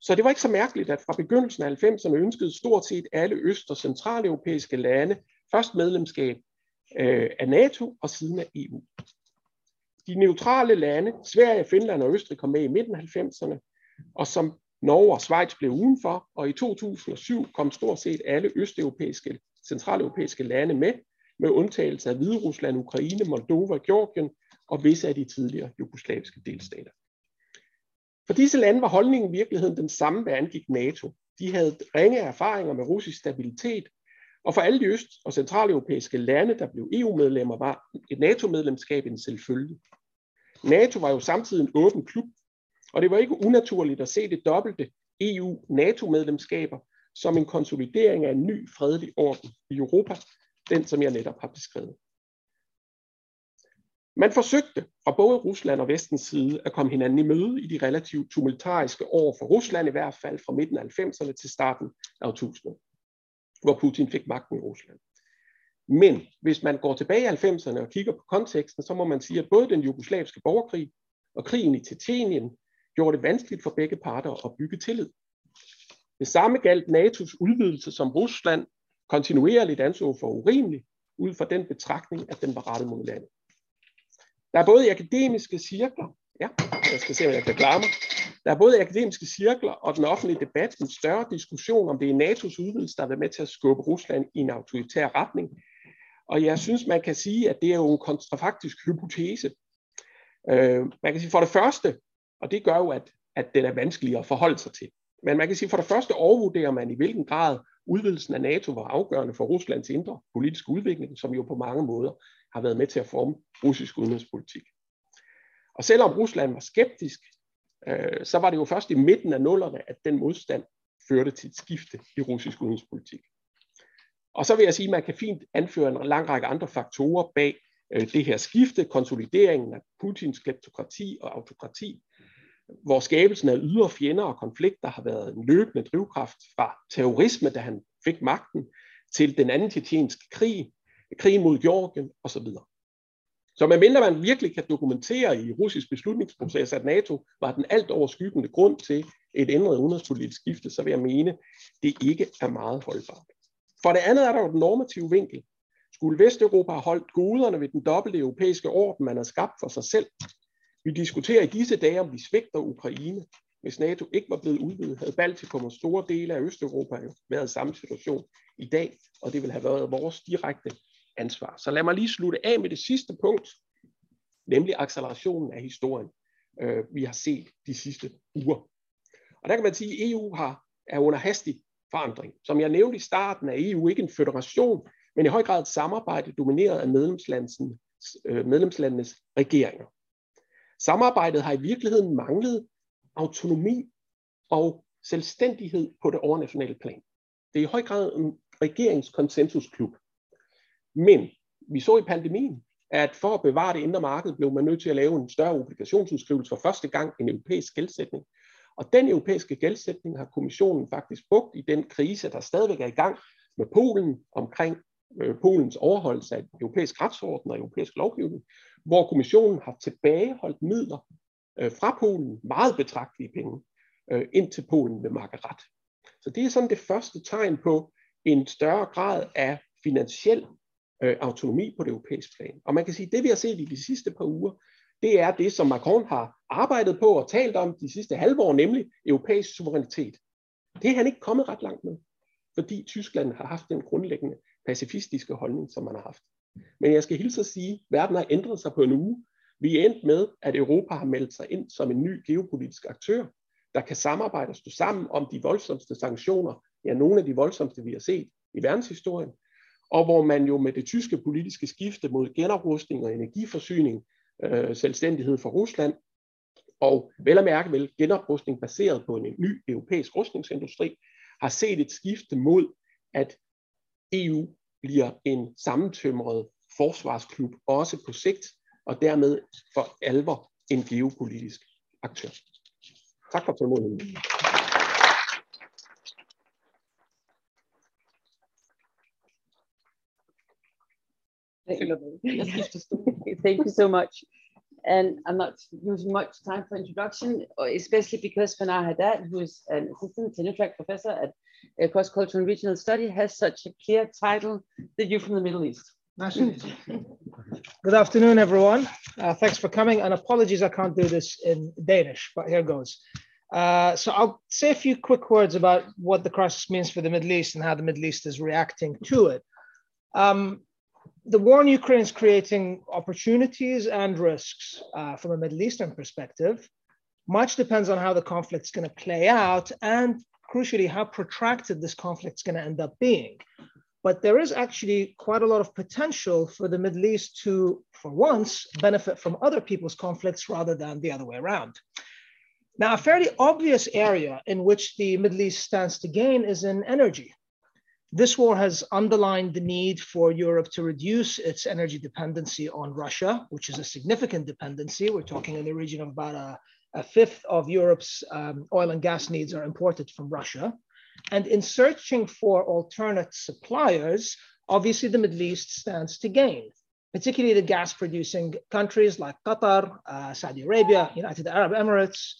Så det var ikke så mærkeligt, at fra begyndelsen af 90'erne ønskede stort set alle øst- og centraleuropæiske lande først medlemskab øh, af NATO og siden af EU. De neutrale lande, Sverige, Finland og Østrig kom med i midten af 90'erne, og som Norge og Schweiz blev udenfor, og i 2007 kom stort set alle østeuropæiske, centraleuropæiske lande med, med undtagelse af Hvide Rusland, Ukraine, Moldova, Georgien og visse af de tidligere jugoslaviske delstater. For disse lande var holdningen i virkeligheden den samme, hvad angik NATO. De havde ringe erfaringer med russisk stabilitet, og for alle de øst- og centraleuropæiske lande, der blev EU-medlemmer, var et NATO-medlemskab en selvfølge. NATO var jo samtidig en åben klub, og det var ikke unaturligt at se det dobbelte EU-NATO-medlemskaber som en konsolidering af en ny fredelig orden i Europa, den som jeg netop har beskrevet. Man forsøgte fra både Rusland og Vestens side at komme hinanden i møde i de relativt tumultariske år for Rusland, i hvert fald fra midten af 90'erne til starten af 2000'erne hvor Putin fik magten i Rusland. Men hvis man går tilbage i 90'erne og kigger på konteksten, så må man sige, at både den jugoslaviske borgerkrig og krigen i Tjetjenien gjorde det vanskeligt for begge parter at bygge tillid. Det samme galt NATO's udvidelse, som Rusland kontinuerligt anså for urimelig, ud fra den betragtning, at den var rettet mod landet. Der er både i akademiske cirkler, ja, jeg skal se, om jeg kan klare mig. Der er både akademiske cirkler og den offentlige debat en større diskussion om det er NATO's udvidelse, der har været med til at skubbe Rusland i en autoritær retning. Og jeg synes, man kan sige, at det er jo en kontrafaktisk hypotese. Øh, man kan sige for det første, og det gør jo, at, at den er vanskelig at forholde sig til. Men man kan sige, for det første overvurderer man i hvilken grad udvidelsen af NATO var afgørende for Ruslands indre politiske udvikling, som jo på mange måder har været med til at forme russisk udenrigspolitik. Og selvom Rusland var skeptisk, øh, så var det jo først i midten af nullerne, at den modstand førte til et skifte i russisk udenrigspolitik. Og så vil jeg sige, at man kan fint anføre en lang række andre faktorer bag øh, det her skifte, konsolideringen af Putins kleptokrati og autokrati, hvor skabelsen af ydre fjender og konflikter har været en løbende drivkraft fra terrorisme, da han fik magten, til den anden tjetjenske krig, krigen mod Georgien osv. Så medmindre man virkelig kan dokumentere i russisk beslutningsproces, at NATO var den alt overskyggende grund til et ændret udenrigspolitisk skifte, så vil jeg mene, det ikke er meget holdbart. For det andet er der jo den normative vinkel. Skulle Vesteuropa have holdt goderne ved den dobbelte europæiske orden, man har skabt for sig selv? Vi diskuterer i disse dage, om vi svigter Ukraine. Hvis NATO ikke var blevet udvidet, havde Baltikum og store dele af Østeuropa jo været i samme situation i dag, og det ville have været vores direkte ansvar. Så lad mig lige slutte af med det sidste punkt, nemlig accelerationen af historien, øh, vi har set de sidste uger. Og der kan man sige, at EU har, er under hastig forandring. Som jeg nævnte i starten, er EU ikke en federation, men i høj grad et samarbejde domineret af medlemslandenes, øh, medlemslandenes regeringer. Samarbejdet har i virkeligheden manglet autonomi og selvstændighed på det overnationale plan. Det er i høj grad en regeringskonsensusklub. Men vi så i pandemien, at for at bevare det indre marked, blev man nødt til at lave en større obligationsudskrivelse for første gang en europæisk gældsætning. Og den europæiske gældsætning har kommissionen faktisk brugt i den krise, der stadigvæk er i gang med Polen omkring øh, Polens overholdelse af europæisk retsorden og europæisk lovgivning, hvor kommissionen har tilbageholdt midler øh, fra Polen, meget betragtelige penge, øh, ind til Polen med markeret. Så det er sådan det første tegn på en større grad af finansiel øh, autonomi på det europæiske plan. Og man kan sige, at det vi har set i de sidste par uger, det er det, som Macron har arbejdet på og talt om de sidste halve år, nemlig europæisk suverænitet. Det er han ikke kommet ret langt med, fordi Tyskland har haft den grundlæggende pacifistiske holdning, som man har haft. Men jeg skal hilse at sige, at verden har ændret sig på en uge. Vi er endt med, at Europa har meldt sig ind som en ny geopolitisk aktør, der kan samarbejde og stå sammen om de voldsomste sanktioner, ja, nogle af de voldsomste, vi har set i verdenshistorien, og hvor man jo med det tyske politiske skifte mod genoprustning og energiforsyning, øh, selvstændighed for Rusland, og vel at mærke vel genoprustning baseret på en ny europæisk rustningsindustri, har set et skifte mod, at EU bliver en sammentømret forsvarsklub, også på sigt, og dermed for alvor en geopolitisk aktør. Tak for tålmodigheden. Thank you so much. And I'm not using much time for introduction, especially because Fanar Haddad, who is an assistant tenure track professor at Cross Cultural and Regional Study, has such a clear title, The Youth from the Middle East. Good afternoon, everyone. Uh, thanks for coming, and apologies I can't do this in Danish, but here goes. Uh, so I'll say a few quick words about what the crisis means for the Middle East and how the Middle East is reacting to it. Um, the war in Ukraine is creating opportunities and risks uh, from a Middle Eastern perspective. Much depends on how the conflict is going to play out and, crucially, how protracted this conflict is going to end up being. But there is actually quite a lot of potential for the Middle East to, for once, benefit from other people's conflicts rather than the other way around. Now, a fairly obvious area in which the Middle East stands to gain is in energy. This war has underlined the need for Europe to reduce its energy dependency on Russia, which is a significant dependency. We're talking in the region of about a, a fifth of Europe's um, oil and gas needs are imported from Russia. And in searching for alternate suppliers, obviously the Middle East stands to gain, particularly the gas producing countries like Qatar, uh, Saudi Arabia, United Arab Emirates,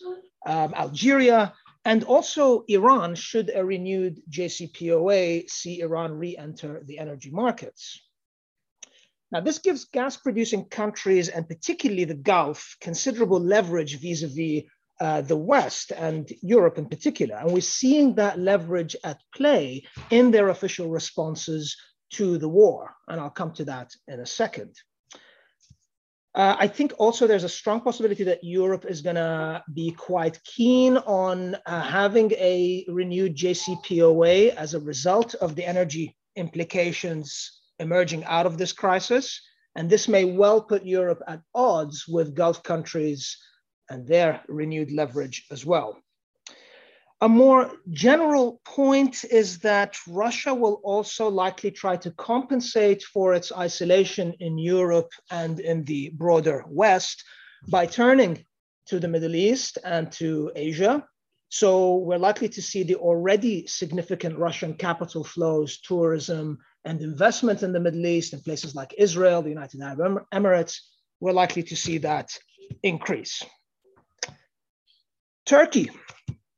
um, Algeria, and also Iran, should a renewed JCPOA see Iran re-enter the energy markets. Now, this gives gas producing countries, and particularly the Gulf, considerable leverage vis-a-vis uh, the West and Europe in particular. And we're seeing that leverage at play in their official responses to the war. And I'll come to that in a second. Uh, I think also there's a strong possibility that Europe is going to be quite keen on uh, having a renewed JCPOA as a result of the energy implications emerging out of this crisis. And this may well put Europe at odds with Gulf countries and their renewed leverage as well. A more general point is that Russia will also likely try to compensate for its isolation in Europe and in the broader West by turning to the Middle East and to Asia. So we're likely to see the already significant Russian capital flows, tourism, and investment in the Middle East in places like Israel, the United Arab Emirates. We're likely to see that increase. Turkey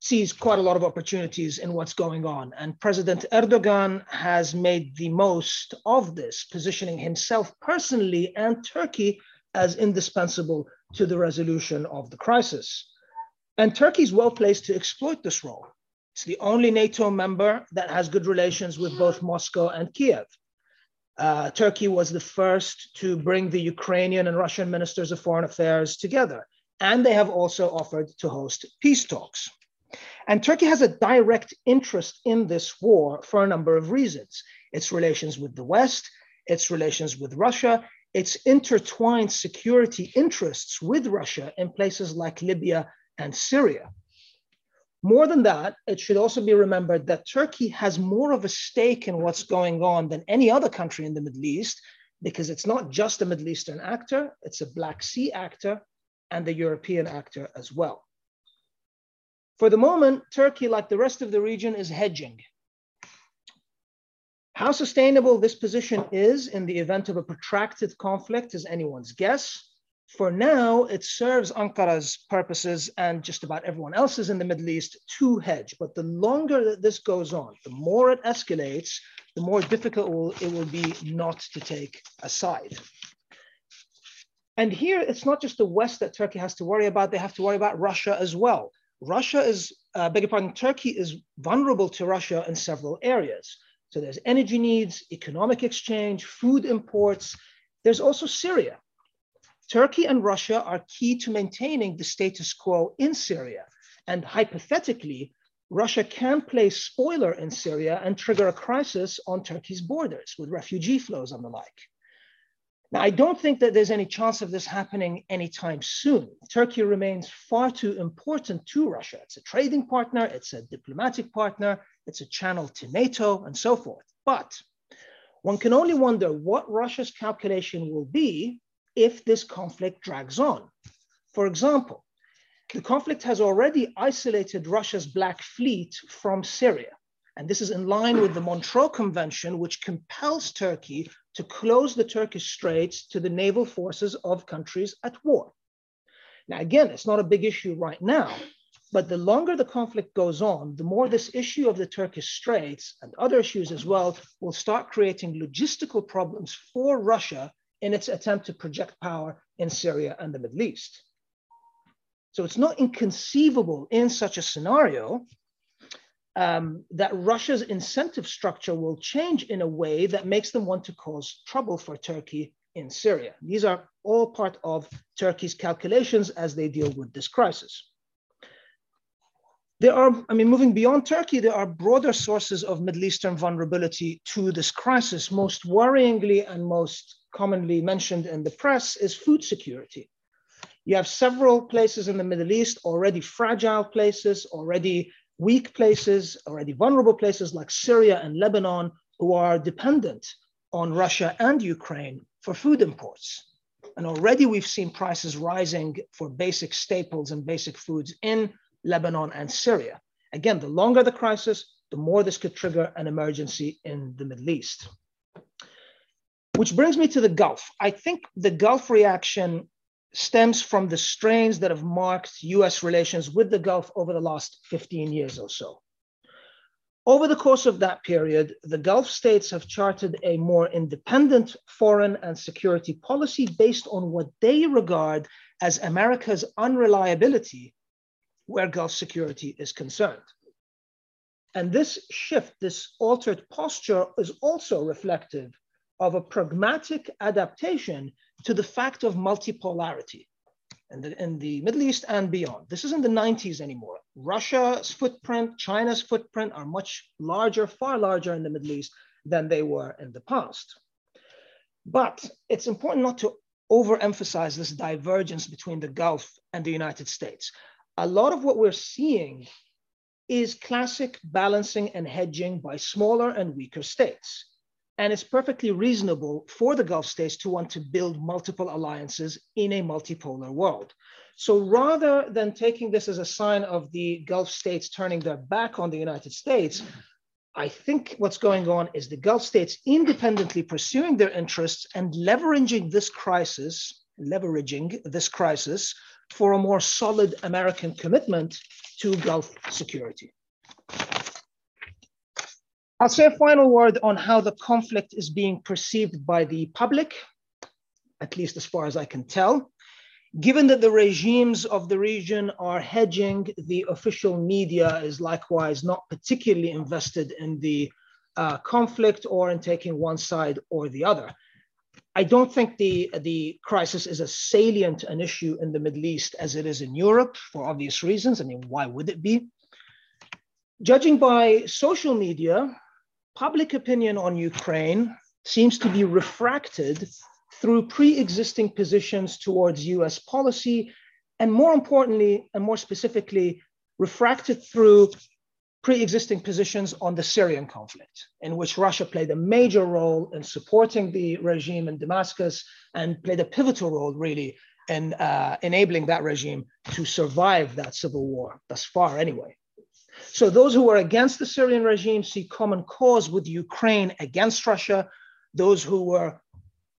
sees quite a lot of opportunities in what's going on. And President Erdogan has made the most of this, positioning himself personally and Turkey as indispensable to the resolution of the crisis. And Turkey is well placed to exploit this role. It's the only NATO member that has good relations with both Moscow and Kiev. Uh, Turkey was the first to bring the Ukrainian and Russian ministers of foreign affairs together. And they have also offered to host peace talks. And Turkey has a direct interest in this war for a number of reasons its relations with the West, its relations with Russia, its intertwined security interests with Russia in places like Libya and Syria. More than that, it should also be remembered that Turkey has more of a stake in what's going on than any other country in the Middle East, because it's not just a Middle Eastern actor, it's a Black Sea actor and a European actor as well. For the moment, Turkey, like the rest of the region, is hedging. How sustainable this position is in the event of a protracted conflict is anyone's guess. For now, it serves Ankara's purposes and just about everyone else's in the Middle East to hedge. But the longer that this goes on, the more it escalates, the more difficult it will be not to take a side. And here, it's not just the West that Turkey has to worry about, they have to worry about Russia as well. Russia is, uh, beg your pardon, Turkey is vulnerable to Russia in several areas. So there's energy needs, economic exchange, food imports. There's also Syria. Turkey and Russia are key to maintaining the status quo in Syria. And hypothetically, Russia can play spoiler in Syria and trigger a crisis on Turkey's borders with refugee flows and the like. Now, I don't think that there's any chance of this happening anytime soon. Turkey remains far too important to Russia. It's a trading partner, it's a diplomatic partner, it's a channel to NATO, and so forth. But one can only wonder what Russia's calculation will be if this conflict drags on. For example, the conflict has already isolated Russia's Black Fleet from Syria. And this is in line with the Montreux Convention, which compels Turkey to close the Turkish straits to the naval forces of countries at war. Now, again, it's not a big issue right now, but the longer the conflict goes on, the more this issue of the Turkish straits and other issues as well will start creating logistical problems for Russia in its attempt to project power in Syria and the Middle East. So it's not inconceivable in such a scenario um, that Russia's incentive structure will change in a way that makes them want to cause trouble for Turkey in Syria. These are all part of Turkey's calculations as they deal with this crisis. There are, I mean, moving beyond Turkey, there are broader sources of Middle Eastern vulnerability to this crisis. Most worryingly and most commonly mentioned in the press is food security. You have several places in the Middle East, already fragile places, already weak places, already vulnerable places like Syria and Lebanon, who are dependent on Russia and Ukraine for food imports. And already we've seen prices rising for basic staples and basic foods in Lebanon and Syria. Again, the longer the crisis, the more this could trigger an emergency in the Middle East. Which brings me to the Gulf. I think the Gulf reaction stems from the strains that have marked US relations with the Gulf over the last 15 years or so. Over the course of that period, the Gulf states have charted a more independent foreign and security policy based on what they regard as America's unreliability where Gulf security is concerned. And this shift, this altered posture, is also reflective of a pragmatic adaptation to the fact of multipolarity in the, in the Middle East and beyond. This isn't the 90s anymore. Russia's footprint, China's footprint are much larger, far larger in the Middle East than they were in the past. But it's important not to overemphasize this divergence between the Gulf and the United States. A lot of what we're seeing is classic balancing and hedging by smaller and weaker states. And it's perfectly reasonable for the Gulf states to want to build multiple alliances in a multipolar world. So rather than taking this as a sign of the Gulf states turning their back on the United States, I think what's going on is the Gulf states independently pursuing their interests and leveraging this crisis, leveraging this crisis for a more solid American commitment to Gulf security. I'll say a final word on how the conflict is being perceived by the public, at least as far as I can tell. Given that the regimes of the region are hedging, the official media is likewise not particularly invested in the uh, conflict or in taking one side or the other. I don't think the, the crisis is as salient an issue in the Middle East as it is in Europe for obvious reasons. I mean, why would it be? Judging by social media, public opinion on Ukraine seems to be refracted through pre-existing positions towards US policy, and more importantly, and more specifically, refracted through pre-existing positions on the Syrian conflict, in which Russia played a major role in supporting the regime in Damascus and played a pivotal role, really, in uh, enabling that regime to survive that civil war, thus far anyway. So those who are against the Syrian regime see common cause with Ukraine against Russia. Those who were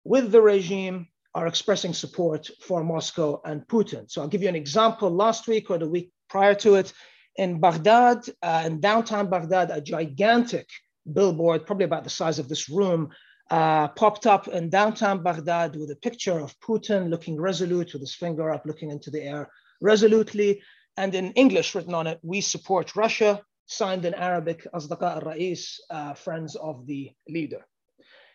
with the regime are expressing support for Moscow and Putin. So I'll give you an example. Last week or the week prior to it, in Baghdad, uh, in downtown Baghdad, a gigantic billboard, probably about the size of this room, uh, popped up in downtown Baghdad with a picture of Putin looking resolute with his finger up, looking into the air resolutely and in English written on it, we support Russia, signed in Arabic, Asdaqa al-Rais, uh, friends of the leader.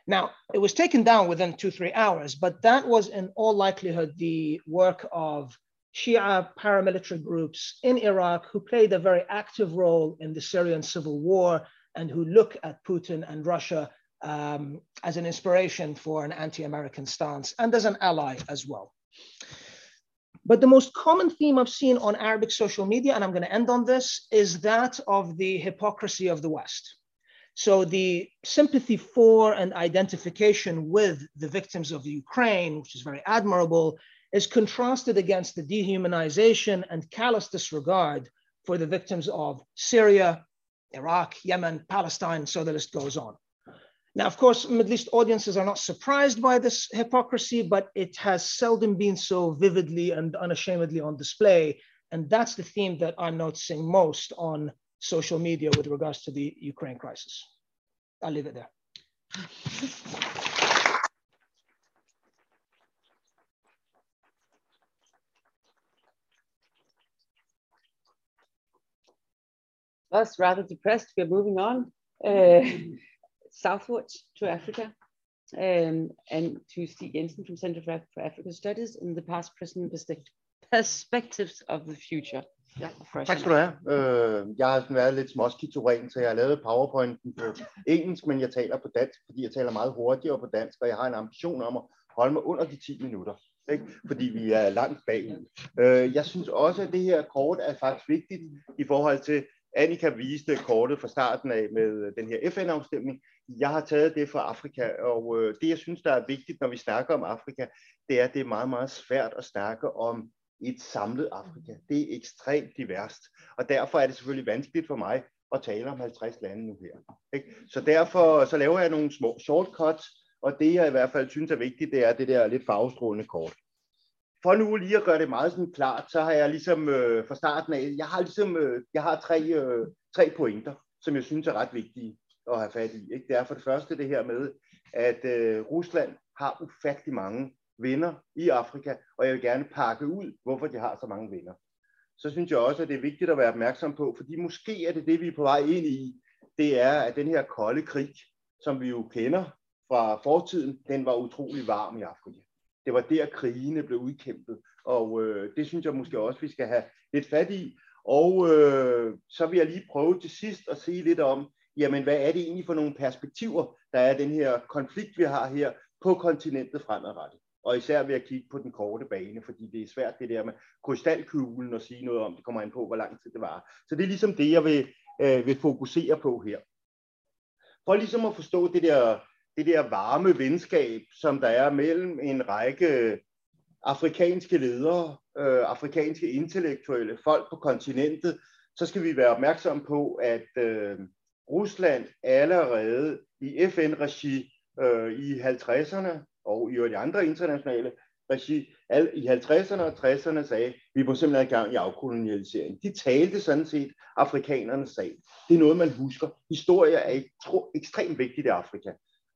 Now, it was taken down within two, three hours, but that was in all likelihood the work of Shia paramilitary groups in Iraq who played a very active role in the Syrian civil war and who look at Putin and Russia um, as an inspiration for an anti-American stance and as an ally as well. But the most common theme I've seen on Arabic social media, and I'm going to end on this, is that of the hypocrisy of the West. So the sympathy for and identification with the victims of Ukraine, which is very admirable, is contrasted against the dehumanization and callous disregard for the victims of Syria, Iraq, Yemen, Palestine, so the list goes on. Now, of course, Middle East audiences are not surprised by this hypocrisy, but it has seldom been so vividly and unashamedly on display. And that's the theme that I'm noticing most on social media with regards to the Ukraine crisis. I'll leave it there. Was rather depressed. We're moving on. Uh, southwards to Africa um, and to Stig Jensen from Center for, for African Studies in the past, present perspectives of the future. Ja, tak skal du have. Øh, jeg har været lidt småskitoren, så jeg har lavet powerpointen på engelsk, men jeg taler på dansk, fordi jeg taler meget hurtigere på dansk, og jeg har en ambition om at holde mig under de 10 minutter, ikke? fordi vi er langt bagud. Øh, jeg synes også, at det her kort er faktisk vigtigt i forhold til, Annika viste kortet fra starten af med øh, den her FN-afstemning. Jeg har taget det fra Afrika, og øh, det jeg synes, der er vigtigt, når vi snakker om Afrika, det er, at det er meget, meget svært at snakke om et samlet Afrika. Det er ekstremt diverst, og derfor er det selvfølgelig vanskeligt for mig at tale om 50 lande nu her. Ikke? Så derfor så laver jeg nogle små shortcuts, og det jeg i hvert fald synes er vigtigt, det er det der lidt farvestrålende kort. For nu lige at gøre det meget sådan klart, så har jeg ligesom øh, fra starten af, jeg har ligesom, øh, jeg har tre, øh, tre pointer, som jeg synes er ret vigtige at have fat i. Ikke? Det er for det første det her med, at øh, Rusland har ufattelig mange venner i Afrika, og jeg vil gerne pakke ud, hvorfor de har så mange venner. Så synes jeg også, at det er vigtigt at være opmærksom på, fordi måske er det det, vi er på vej ind i, det er, at den her kolde krig, som vi jo kender fra fortiden, den var utrolig varm i Afrika. Det var der, krigene blev udkæmpet, og øh, det synes jeg måske også, vi skal have lidt fat i. Og øh, så vil jeg lige prøve til sidst at sige lidt om, jamen hvad er det egentlig for nogle perspektiver, der er den her konflikt, vi har her på kontinentet fremadrettet. Og især ved at kigge på den korte bane, fordi det er svært det der med krystalkuglen og sige noget om, det kommer ind på, hvor lang tid det var. Så det er ligesom det, jeg vil, øh, vil fokusere på her. For ligesom at forstå det der, det der varme venskab, som der er mellem en række afrikanske ledere, øh, afrikanske intellektuelle folk på kontinentet, så skal vi være opmærksom på, at øh, Rusland allerede i FN-regi øh, i 50'erne og i de andre internationale regi al, i 50'erne og 60'erne sagde, at vi må simpelthen have gang i afkolonialisering. De talte sådan set afrikanernes sag. Det er noget, man husker. Historie er ekstremt vigtigt i Afrika.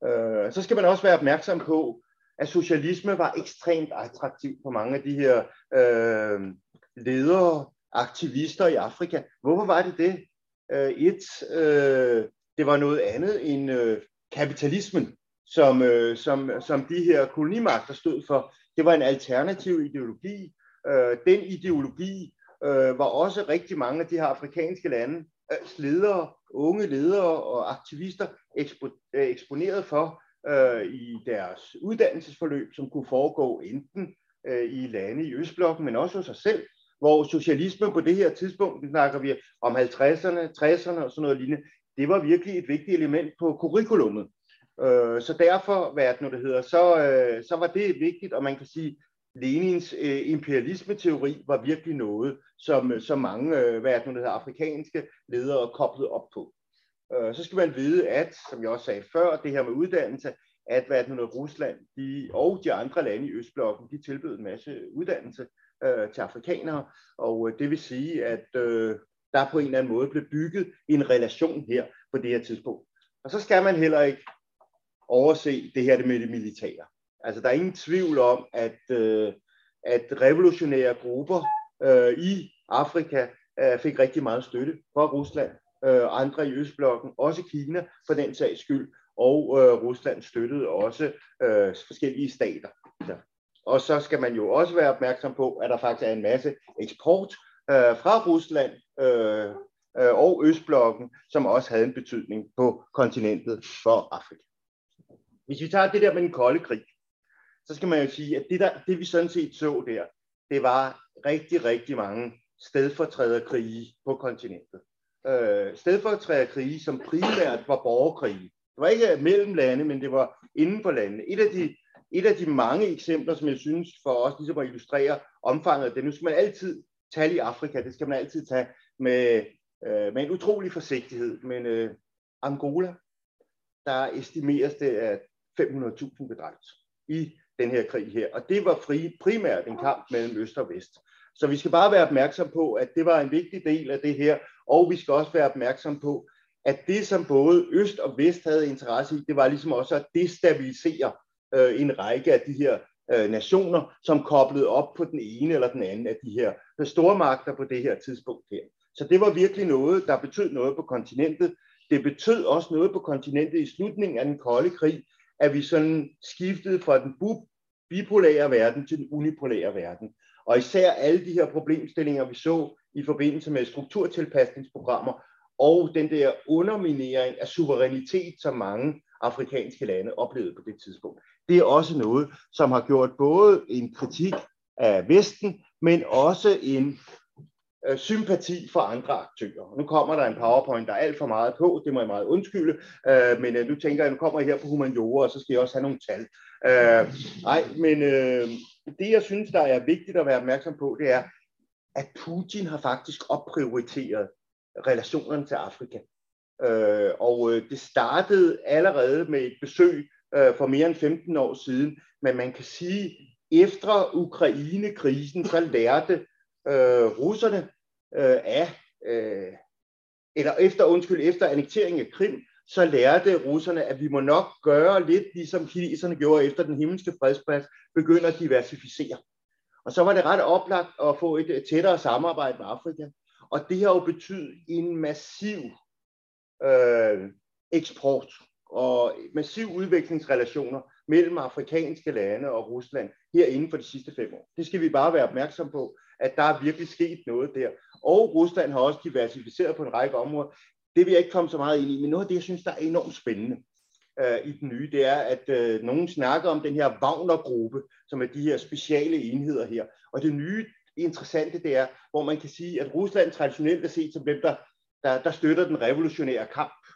Øh, så skal man også være opmærksom på, at socialisme var ekstremt attraktivt på mange af de her øh, ledere, aktivister i Afrika. Hvorfor var det det? Øh, et, øh, det var noget andet end øh, kapitalismen, som, øh, som, som de her kolonimagter stod for. Det var en alternativ ideologi. Øh, den ideologi øh, var også rigtig mange af de her afrikanske lande, øh, ledere, unge ledere og aktivister ekspo, øh, eksponeret for øh, i deres uddannelsesforløb, som kunne foregå enten øh, i lande i Østblokken, men også hos sig selv, hvor socialisme på det her tidspunkt, snakker vi om 50'erne, 60'erne og sådan noget lignende, det var virkelig et vigtigt element på curriculummet. Øh, så derfor, hvad det nu det hedder, så, øh, så var det vigtigt, og man kan sige, Lenins øh, imperialisme-teori var virkelig noget, som, øh, som mange øh, hvad det hedder, afrikanske ledere koblede op på. Øh, så skal man vide, at, som jeg også sagde før, det her med uddannelse, at hvad det Rusland de, og de andre lande i Østblokken, de tilbød en masse uddannelse øh, til afrikanere, og øh, det vil sige, at øh, der på en eller anden måde blev bygget en relation her på det her tidspunkt. Og så skal man heller ikke overse det her med det militære. Altså der er ingen tvivl om, at, øh, at revolutionære grupper øh, i Afrika øh, fik rigtig meget støtte fra Rusland, øh, andre i Østblokken, også Kina for den sags skyld, og øh, Rusland støttede også øh, forskellige stater. Så. Og så skal man jo også være opmærksom på, at der faktisk er en masse eksport øh, fra Rusland øh, øh, og Østblokken, som også havde en betydning på kontinentet for Afrika. Hvis vi tager det der med den kolde krig, så skal man jo sige, at det, der, det vi sådan set så der, det var rigtig, rigtig mange stedfortræderkrige på kontinentet. Øh, stedfortræderkrige, som primært var borgerkrige. Det var ikke mellem lande, men det var inden for landene. Et af de, et af de mange eksempler, som jeg synes for os ligesom at illustrere omfanget af det, nu skal man altid tale i Afrika, det skal man altid tage med, øh, med en utrolig forsigtighed. Men øh, Angola, der estimeres det, at 500.000 dræbt. i den her krig her. Og det var fri, primært en kamp mellem øst og vest. Så vi skal bare være opmærksom på, at det var en vigtig del af det her, og vi skal også være opmærksom på, at det, som både øst og vest havde interesse i, det var ligesom også at destabilisere øh, en række af de her øh, nationer, som koblede op på den ene eller den anden af de her øh, store magter på det her tidspunkt her. Så det var virkelig noget, der betød noget på kontinentet. Det betød også noget på kontinentet i slutningen af den kolde krig, at vi sådan skiftede fra den bipolære verden til den unipolære verden. Og især alle de her problemstillinger, vi så i forbindelse med strukturtilpasningsprogrammer og den der underminering af suverænitet, som mange afrikanske lande oplevede på det tidspunkt. det er også noget, som har gjort både en kritik af Vesten, men også en øh, sympati for andre aktører. Nu kommer der en PowerPoint, der er alt for meget på, det må jeg meget undskylde, øh, men øh, nu tænker jeg, nu kommer jeg her på humaniora, og så skal jeg også have nogle tal. Øh, nej, men øh, det jeg synes, der er vigtigt at være opmærksom på, det er, at Putin har faktisk opprioriteret relationerne til Afrika. Øh, og øh, det startede allerede med et besøg øh, for mere end 15 år siden, men man kan sige, efter Ukraine-krisen, så lærte øh, russerne øh, af, øh, eller efter, undskyld, efter annekteringen af Krim, så lærte russerne, at vi må nok gøre lidt ligesom kineserne gjorde efter den himmelske fredsplads, begynde at diversificere. Og så var det ret oplagt at få et tættere samarbejde med Afrika. Og det har jo betydet en massiv øh, eksport og massiv udviklingsrelationer mellem afrikanske lande og Rusland her inden for de sidste fem år. Det skal vi bare være opmærksom på, at der er virkelig sket noget der. Og Rusland har også diversificeret på en række områder. Det vil jeg ikke komme så meget ind i, men noget af det, jeg synes, der er enormt spændende øh, i den nye, det er, at øh, nogen snakker om den her Wagner-gruppe, som er de her speciale enheder her. Og det nye interessante, det er, hvor man kan sige, at Rusland traditionelt er set som dem, der, der, der støtter den revolutionære kamp.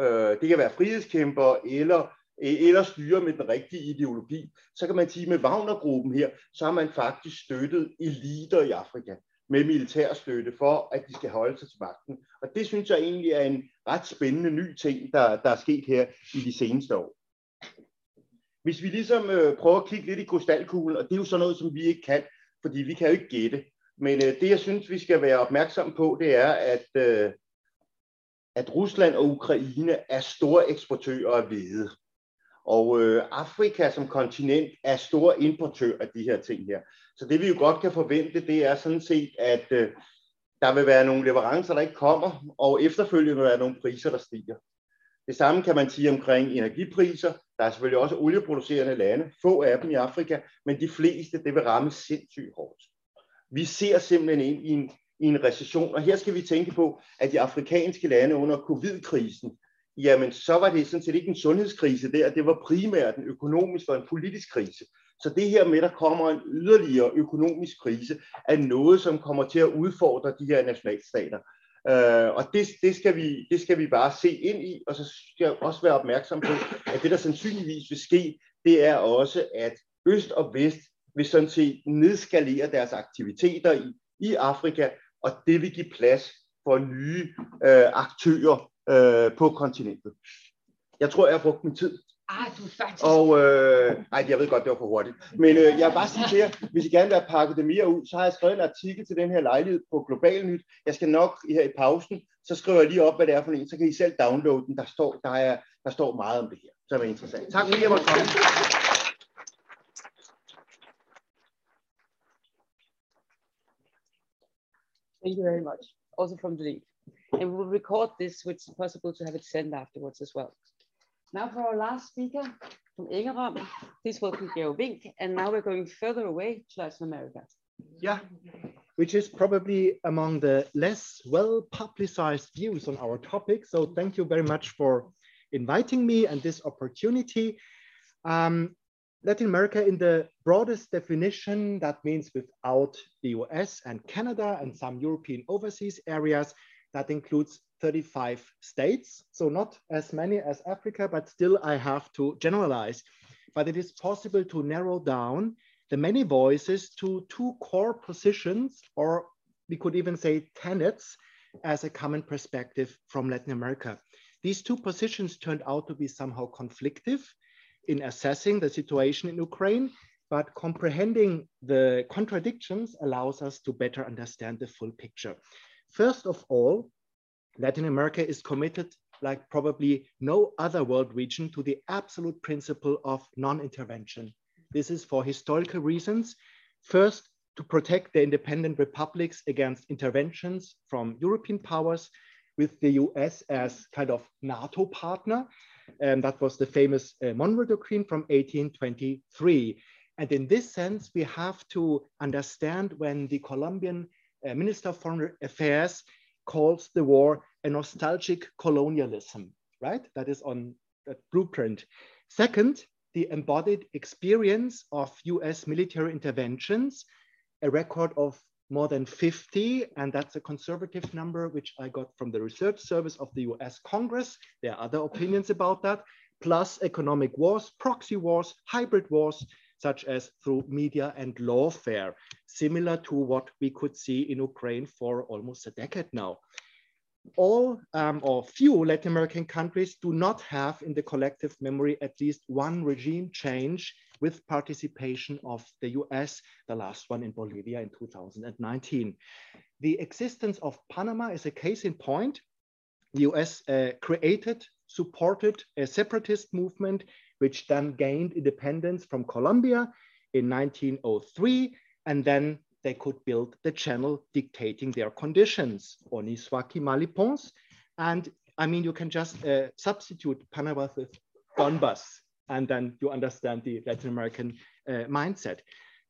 Øh, det kan være frihedskæmper eller E- eller styre med den rigtige ideologi, så kan man sige, med Wagner-gruppen her, så har man faktisk støttet eliter i Afrika med militær støtte for, at de skal holde sig til magten. Og det synes jeg egentlig er en ret spændende ny ting, der, der er sket her i de seneste år. Hvis vi ligesom øh, prøver at kigge lidt i krystalkuglen, og det er jo sådan noget, som vi ikke kan, fordi vi kan jo ikke gætte. Men øh, det, jeg synes, vi skal være opmærksom på, det er, at, øh, at Rusland og Ukraine er store eksportører af hvede. Og øh, Afrika som kontinent er stor importør af de her ting her. Så det vi jo godt kan forvente, det er sådan set, at øh, der vil være nogle leverancer, der ikke kommer, og efterfølgende vil være nogle priser, der stiger. Det samme kan man sige omkring energipriser. Der er selvfølgelig også olieproducerende lande, få af dem i Afrika, men de fleste, det vil ramme sindssygt hårdt. Vi ser simpelthen ind i en, i en recession, og her skal vi tænke på, at de afrikanske lande under covid-krisen, jamen så var det sådan set ikke en sundhedskrise der, det var primært en økonomisk og en politisk krise. Så det her med, at der kommer en yderligere økonomisk krise, er noget, som kommer til at udfordre de her nationalstater. Øh, og det, det, skal vi, det skal vi bare se ind i, og så skal jeg også være opmærksom på, at det, der sandsynligvis vil ske, det er også, at Øst og Vest vil sådan set nedskalere deres aktiviteter i, i Afrika, og det vil give plads for nye øh, aktører øh, på kontinentet. Jeg tror, jeg har brugt min tid. Ah, du er faktisk... Og, øh, nej, jeg ved godt, det var for hurtigt. Men øh, jeg vil bare sige til jer, hvis I gerne vil have pakket det mere ud, så har jeg skrevet en artikel til den her lejlighed på Global Nyt. Jeg skal nok her i pausen, så skriver jeg lige op, hvad det er for en, så kan I selv downloade den. Der står, der er, der står meget om det her, så er interessant. Tak fordi jeg måtte komme. Thank you very much. Also from the lead. And we'll record this, which is possible to have it sent afterwards as well. Now for our last speaker from ENGEROM, please welcome Geo Vink. And now we're going further away to Latin America. Yeah, which is probably among the less well publicized views on our topic. So thank you very much for inviting me and this opportunity. Um, Latin America in the broadest definition, that means without the US and Canada and some European overseas areas, that includes 35 states. So not as many as Africa, but still I have to generalize. But it is possible to narrow down the many voices to two core positions, or we could even say tenets as a common perspective from Latin America. These two positions turned out to be somehow conflictive in assessing the situation in Ukraine, but comprehending the contradictions allows us to better understand the full picture. First of all, Latin America is committed like probably no other world region to the absolute principle of non-intervention. This is for historical reasons. First, to protect the independent republics against interventions from European powers with the US as kind of NATO partner. And that was the famous uh, Monroe Doctrine from 1823. And in this sense, we have to understand when the Colombian Uh, Minister of Foreign Affairs calls the war a nostalgic colonialism, right? That is on that blueprint. Second, the embodied experience of US military interventions, a record of more than 50, and that's a conservative number, which I got from the research service of the US Congress. There are other opinions about that, plus economic wars, proxy wars, hybrid wars, such as through media and lawfare, similar to what we could see in Ukraine for almost a decade now. All um, or few Latin American countries do not have in the collective memory at least one regime change with participation of the US, the last one in Bolivia in 2019. The existence of Panama is a case in point. The US uh, created, supported a separatist movement, which then gained independence from Colombia in 1903, and then they could build the channel dictating their conditions, Oniswaki Malipons. And I mean, you can just uh, substitute Panama with Donbas and then you understand the Latin American uh, mindset.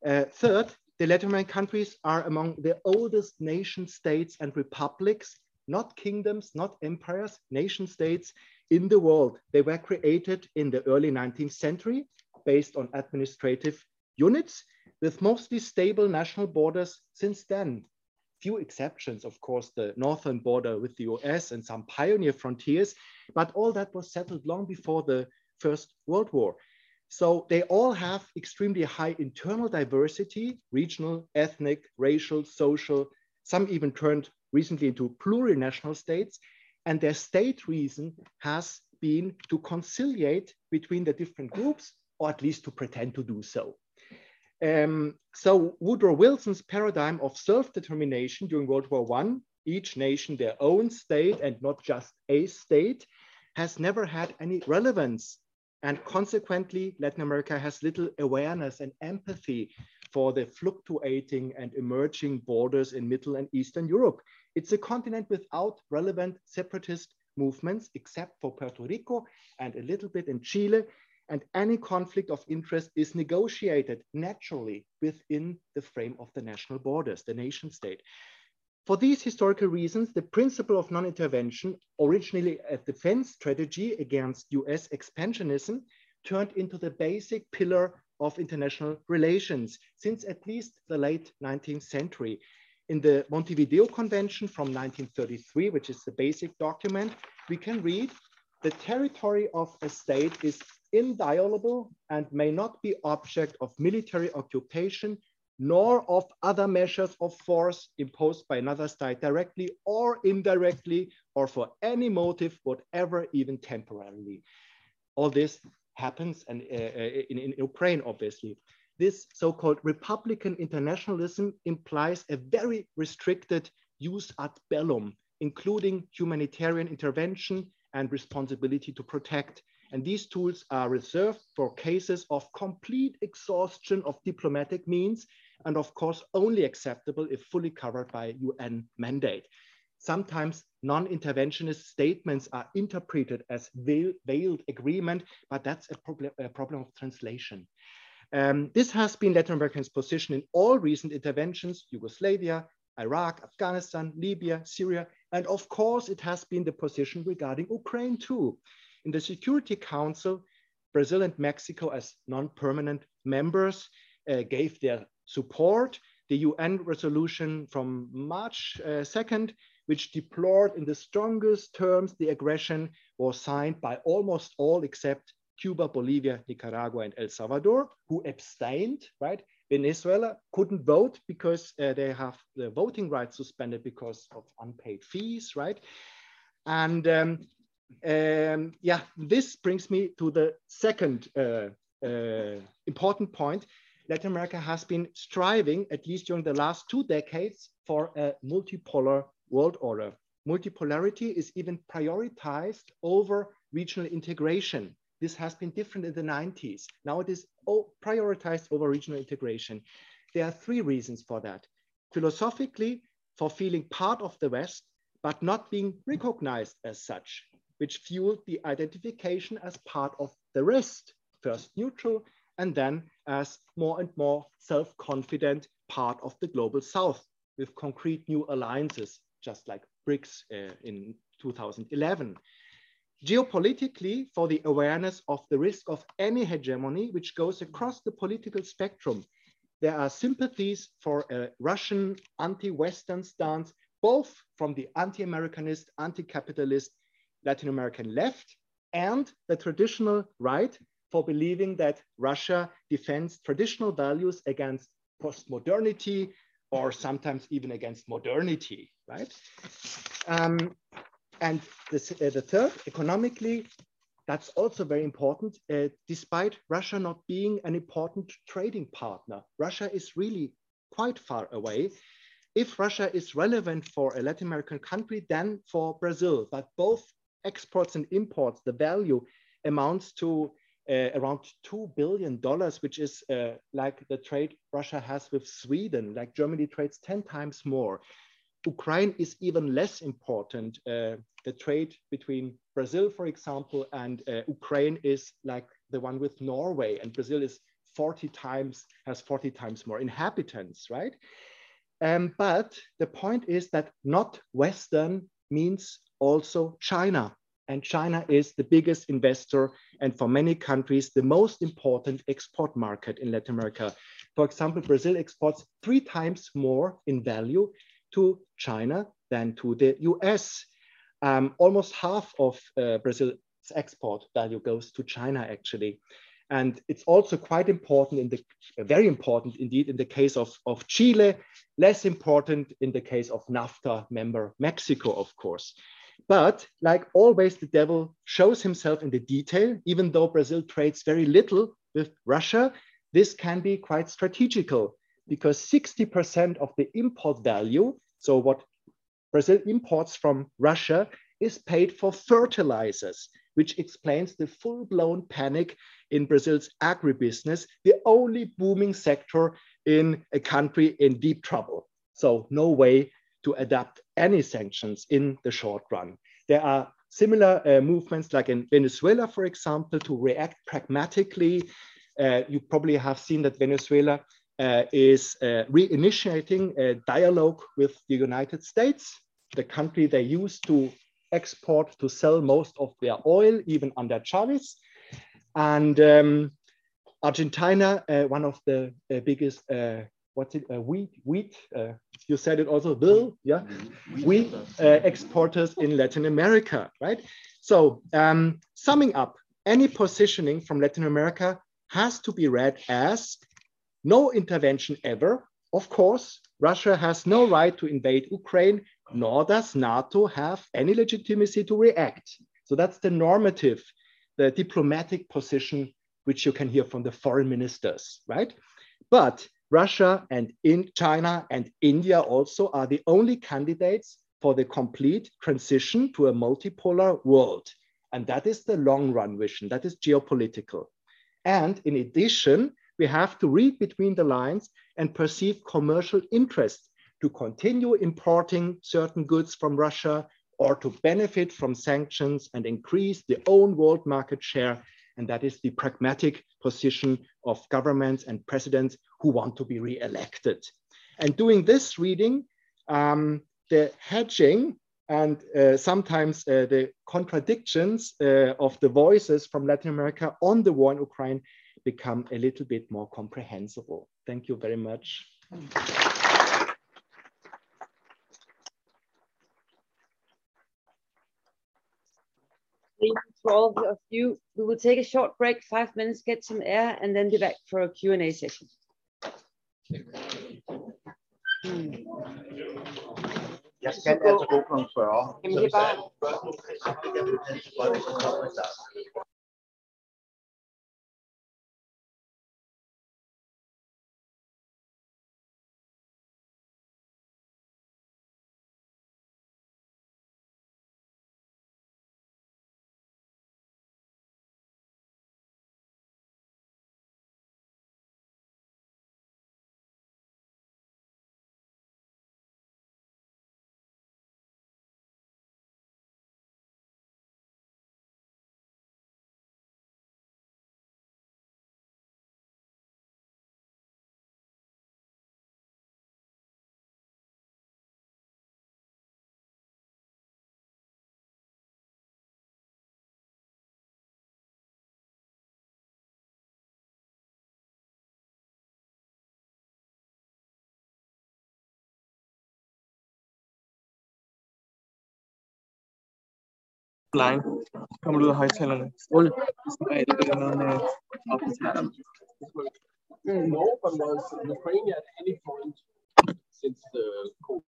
Uh, third, the Latin American countries are among the oldest nation states and republics, not kingdoms, not empires, nation states in the world. They were created in the early 19th century based on administrative units with mostly stable national borders since then. Few exceptions, of course, the northern border with the US and some pioneer frontiers, but all that was settled long before the First World War. So they all have extremely high internal diversity, regional, ethnic, racial, social, some even turned recently into plurinational states. And their state reason has been to conciliate between the different groups, or at least to pretend to do so. Um, so Woodrow Wilson's paradigm of self-determination during World War I, each nation their own state and not just a state, has never had any relevance and consequently, Latin America has little awareness and empathy for the fluctuating and emerging borders in Middle and Eastern Europe. It's a continent without relevant separatist movements, except for Puerto Rico and a little bit in Chile. And any conflict of interest is negotiated naturally within the frame of the national borders, the nation state. For these historical reasons, the principle of non-intervention, originally a defense strategy against US expansionism, turned into the basic pillar of international relations since at least the late 19th century. In the Montevideo Convention from 1933, which is the basic document, we can read the territory of a state is inviolable and may not be object of military occupation nor of other measures of force imposed by another state directly or indirectly or for any motive whatever, even temporarily. All this happens and uh, uh, in, in Ukraine, obviously. This so-called Republican internationalism implies a very restricted jus ad bellum, including humanitarian intervention and responsibility to protect. And these tools are reserved for cases of complete exhaustion of diplomatic means and of course only acceptable if fully covered by UN mandate. Sometimes non-interventionist statements are interpreted as veiled agreement, but that's a problem, a problem of translation. Um, this has been Latin America's position in all recent interventions, Yugoslavia, Iraq, Afghanistan, Libya, Syria, and of course it has been the position regarding Ukraine too. In the Security Council, Brazil and Mexico as non-permanent members uh, gave their support the UN resolution from March uh, 2nd, which deplored in the strongest terms the aggression was signed by almost all except Cuba, Bolivia, Nicaragua, and El Salvador, who abstained, right? Venezuela couldn't vote because uh, they have the voting rights suspended because of unpaid fees, right? And um, um, yeah, this brings me to the second uh, uh, important point, Latin America has been striving, at least during the last two decades, for a multipolar world order. Multipolarity is even prioritized over regional integration. This has been different in the 90s. Now it is prioritized over regional integration. There are three reasons for that. Philosophically, for feeling part of the West, but not being recognized as such, which fueled the identification as part of the rest, first neutral, and then as more and more self-confident part of the global South with concrete new alliances, just like BRICS uh, in 2011. Geopolitically for the awareness of the risk of any hegemony, which goes across the political spectrum. There are sympathies for a Russian anti-Western stance, both from the anti-Americanist, anti-capitalist Latin American left and the traditional right for believing that Russia defends traditional values against postmodernity or sometimes even against modernity, right? Um, and this, uh, the third, economically, that's also very important. Uh, despite Russia not being an important trading partner, Russia is really quite far away. If Russia is relevant for a Latin American country, then for Brazil, but both exports and imports, the value amounts to uh, around $2 billion, which is uh, like the trade Russia has with Sweden, like Germany trades 10 times more. Ukraine is even less important. Uh, the trade between Brazil, for example, and uh, Ukraine is like the one with Norway, and Brazil is 40 times, has 40 times more inhabitants, right? Um, but the point is that not Western means also China. And China is the biggest investor and for many countries, the most important export market in Latin America. For example, Brazil exports three times more in value to China than to the US. Um, almost half of uh, Brazil's export value goes to China actually. And it's also quite important in the, very important indeed in the case of, of Chile, less important in the case of NAFTA member Mexico, of course. But like always, the devil shows himself in the detail. Even though Brazil trades very little with Russia, this can be quite strategical because 60% of the import value, so what Brazil imports from Russia, is paid for fertilizers, which explains the full blown panic in Brazil's agribusiness, the only booming sector in a country in deep trouble. So, no way to adapt any sanctions in the short run. There are similar uh, movements like in Venezuela, for example, to react pragmatically. Uh, you probably have seen that Venezuela is uh, reinitiating a dialogue with the United States, the country they used to export to sell most of their oil, even under Chavez. And um, Argentina, uh, one of the uh, biggest what's it, uh, wheat, wheat, uh, you said it also, Bill, yeah, wheat uh, exporters in Latin America, right? So um, summing up, any positioning from Latin America has to be read as no intervention ever. Of course, Russia has no right to invade Ukraine, nor does NATO have any legitimacy to react. So that's the normative, the diplomatic position, which you can hear from the foreign ministers, right? But Russia and in China and India also are the only candidates for the complete transition to a multipolar world. And that is the long run vision, that is geopolitical. And in addition, we have to read between the lines and perceive commercial interest to continue importing certain goods from Russia or to benefit from sanctions and increase their own world market share and that is the pragmatic position of governments and presidents who want to be re-elected. And doing this reading, um, the hedging and uh, sometimes uh, the contradictions uh, of the voices from Latin America on the war in Ukraine become a little bit more comprehensible. Thank you very much. Thank you to all of you. We will take a short break, five minutes, get some air, and then be back for a Q&A session. Jeg skal altså gå kl. 40. Jamen, det er bare... line. Kommer du ud af højtalerne? Ole. Som regel, det er noget med opdatering. No, but was Ukraine at any point since the cold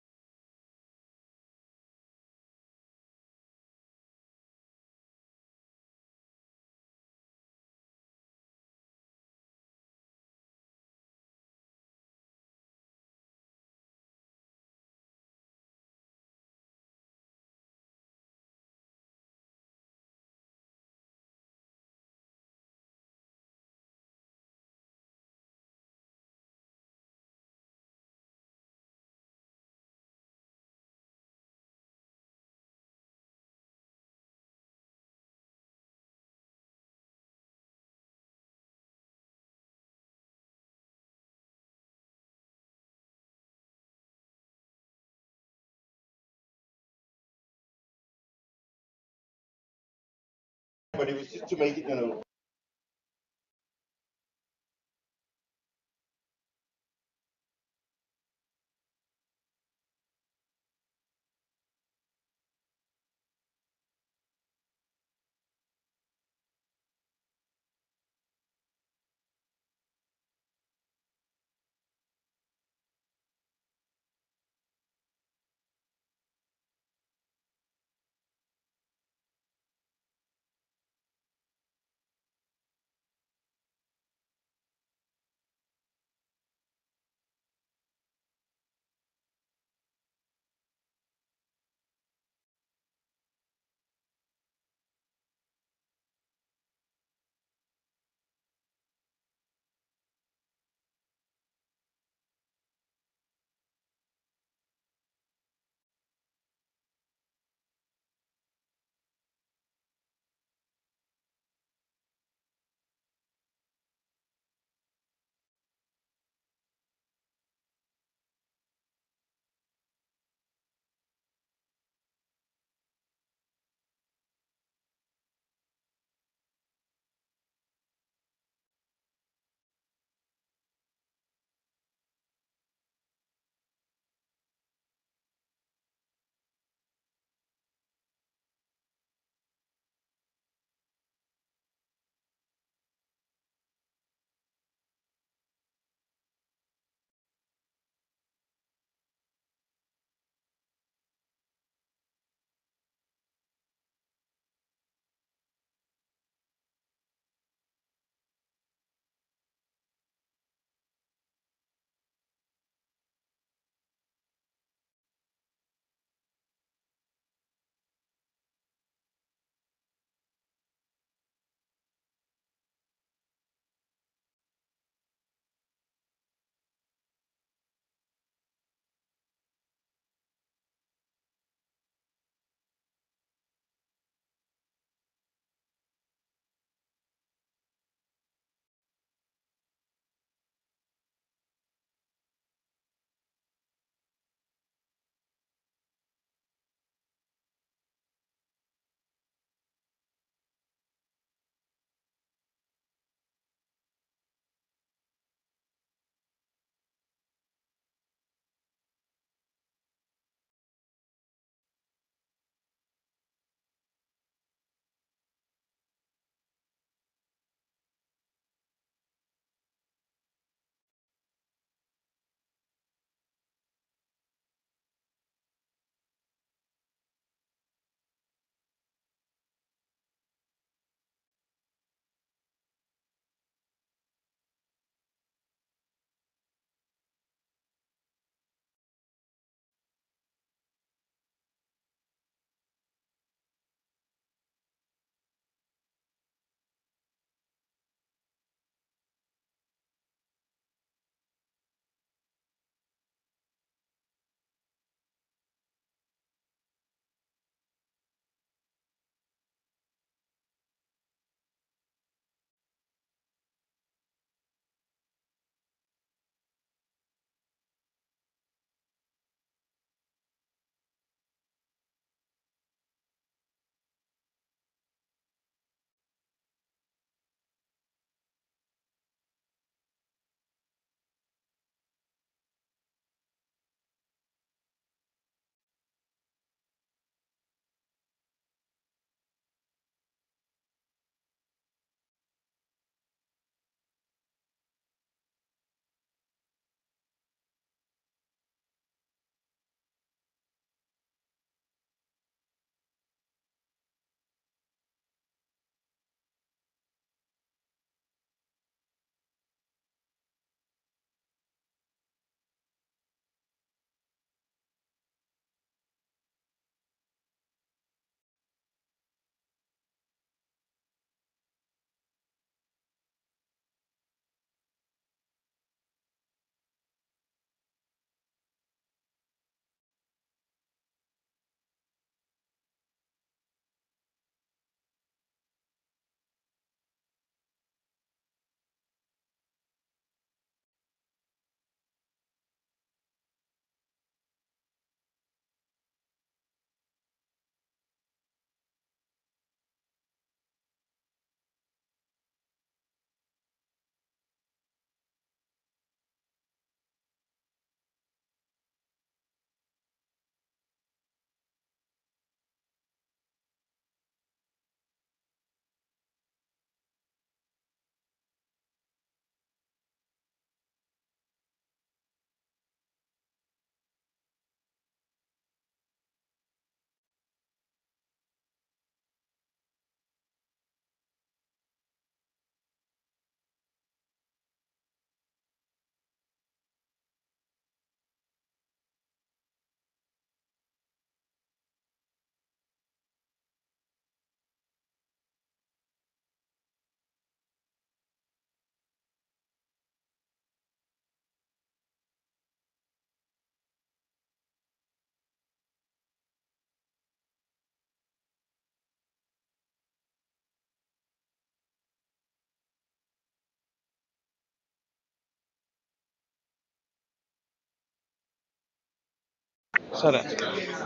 But it was just to make it, you know,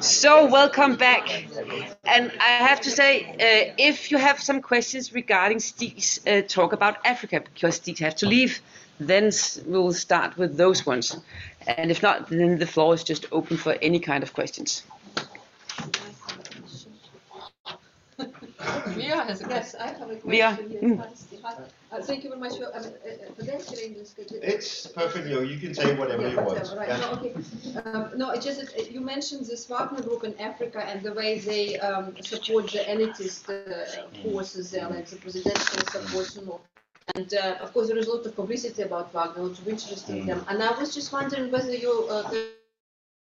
So welcome back. And I have to say, uh, if you have some questions regarding Steve's uh, talk about Africa, because Steve has to leave, then we'll start with those ones. And if not, then the floor is just open for any kind of questions. Mia has a Yes, I have a Mia, question. here. mm. Hi, Hi. Uh, Thank you very much. for- I mean, uh, uh, potentially English could- It's perfectly, you can say whatever Yeah, you want. whatever, right. Yeah. No, okay. Um, No, it's just, that, uh, you mentioned this Wagner Group in Africa and the way they um, support the elitist uh, forces there, like the presidential support, you know. And uh, of course, there is a lot of publicity about Wagner, a lot of interest in them. And I was just wondering whether you, uh, the-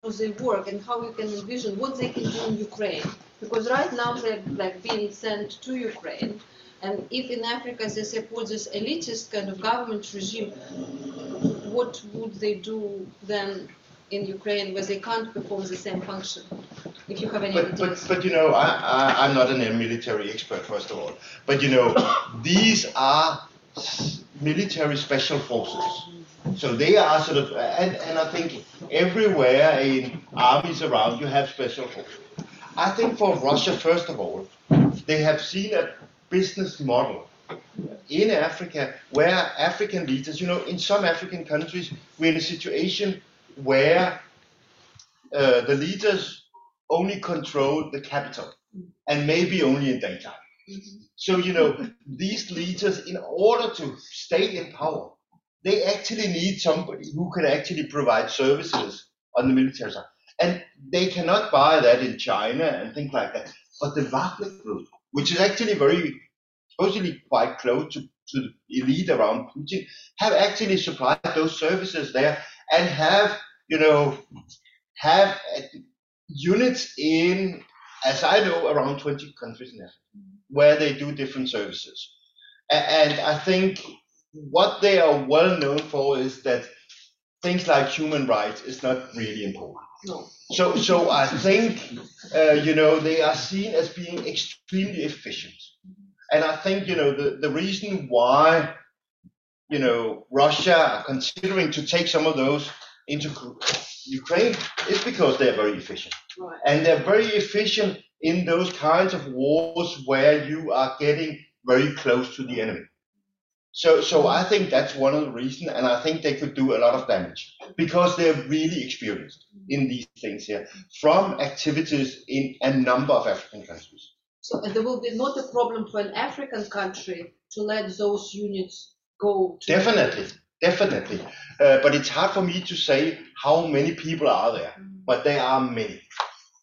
how they work and how you can envision what they can do in Ukraine. Because right now they're like being sent to Ukraine. And if in Africa they support this elitist kind of government regime, what would they do then in Ukraine where they can't perform the same function? If you have any But, ideas. but, but you know, I, I, I'm not a military expert, first of all. But you know, these are military special forces. So they are sort of, and, and I think everywhere in armies around you have special forces. I think for Russia, first of all, they have seen a business model in Africa where African leaders, you know, in some African countries, we're in a situation where uh, the leaders only control the capital and maybe only in daytime. So, you know, these leaders, in order to stay in power, they actually need somebody who can actually provide services on the military side. And they cannot buy that in China and things like that. But the Wagner Group, which is actually very, supposedly quite close to, to the elite around Putin, have actually supplied those services there and have, you know, have units in, as I know, around 20 countries Africa, where they do different services. And I think what they are well known for is that things like human rights is not really important. No. So, so I think, uh, you know, they are seen as being extremely efficient. And I think, you know, the, the reason why, you know, Russia are considering to take some of those into Ukraine is because they're very efficient. Right. And they're very efficient in those kinds of wars where you are getting very close to the enemy. So, so I think that's one of the reasons, and I think they could do a lot of damage because they're really experienced in these things here from activities in a number of African countries. So there will be not a problem for an African country to let those units go to. Definitely, definitely. Uh, but it's hard for me to say how many people are there, but there are many.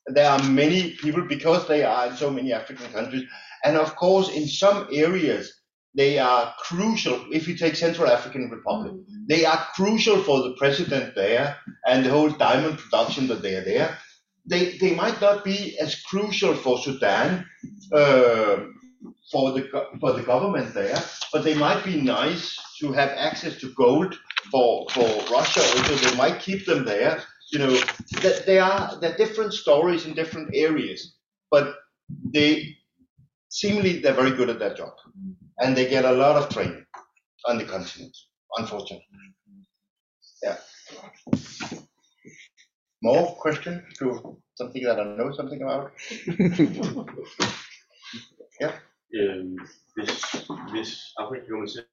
There are many people because they are in so many African countries. And of course, in some areas, they are crucial. If you take Central African Republic, they are crucial for the president there and the whole diamond production that they are there. They, they might not be as crucial for Sudan, uh, for the for the government there, but they might be nice to have access to gold for for Russia. Also, they might keep them there. You know, that they are they're different stories in different areas, but they seemingly they're very good at their job, and they get a lot of training on the continent. Unfortunately, yeah. More question to something that I know something about? øh, hvis, hvis Afrika kommer til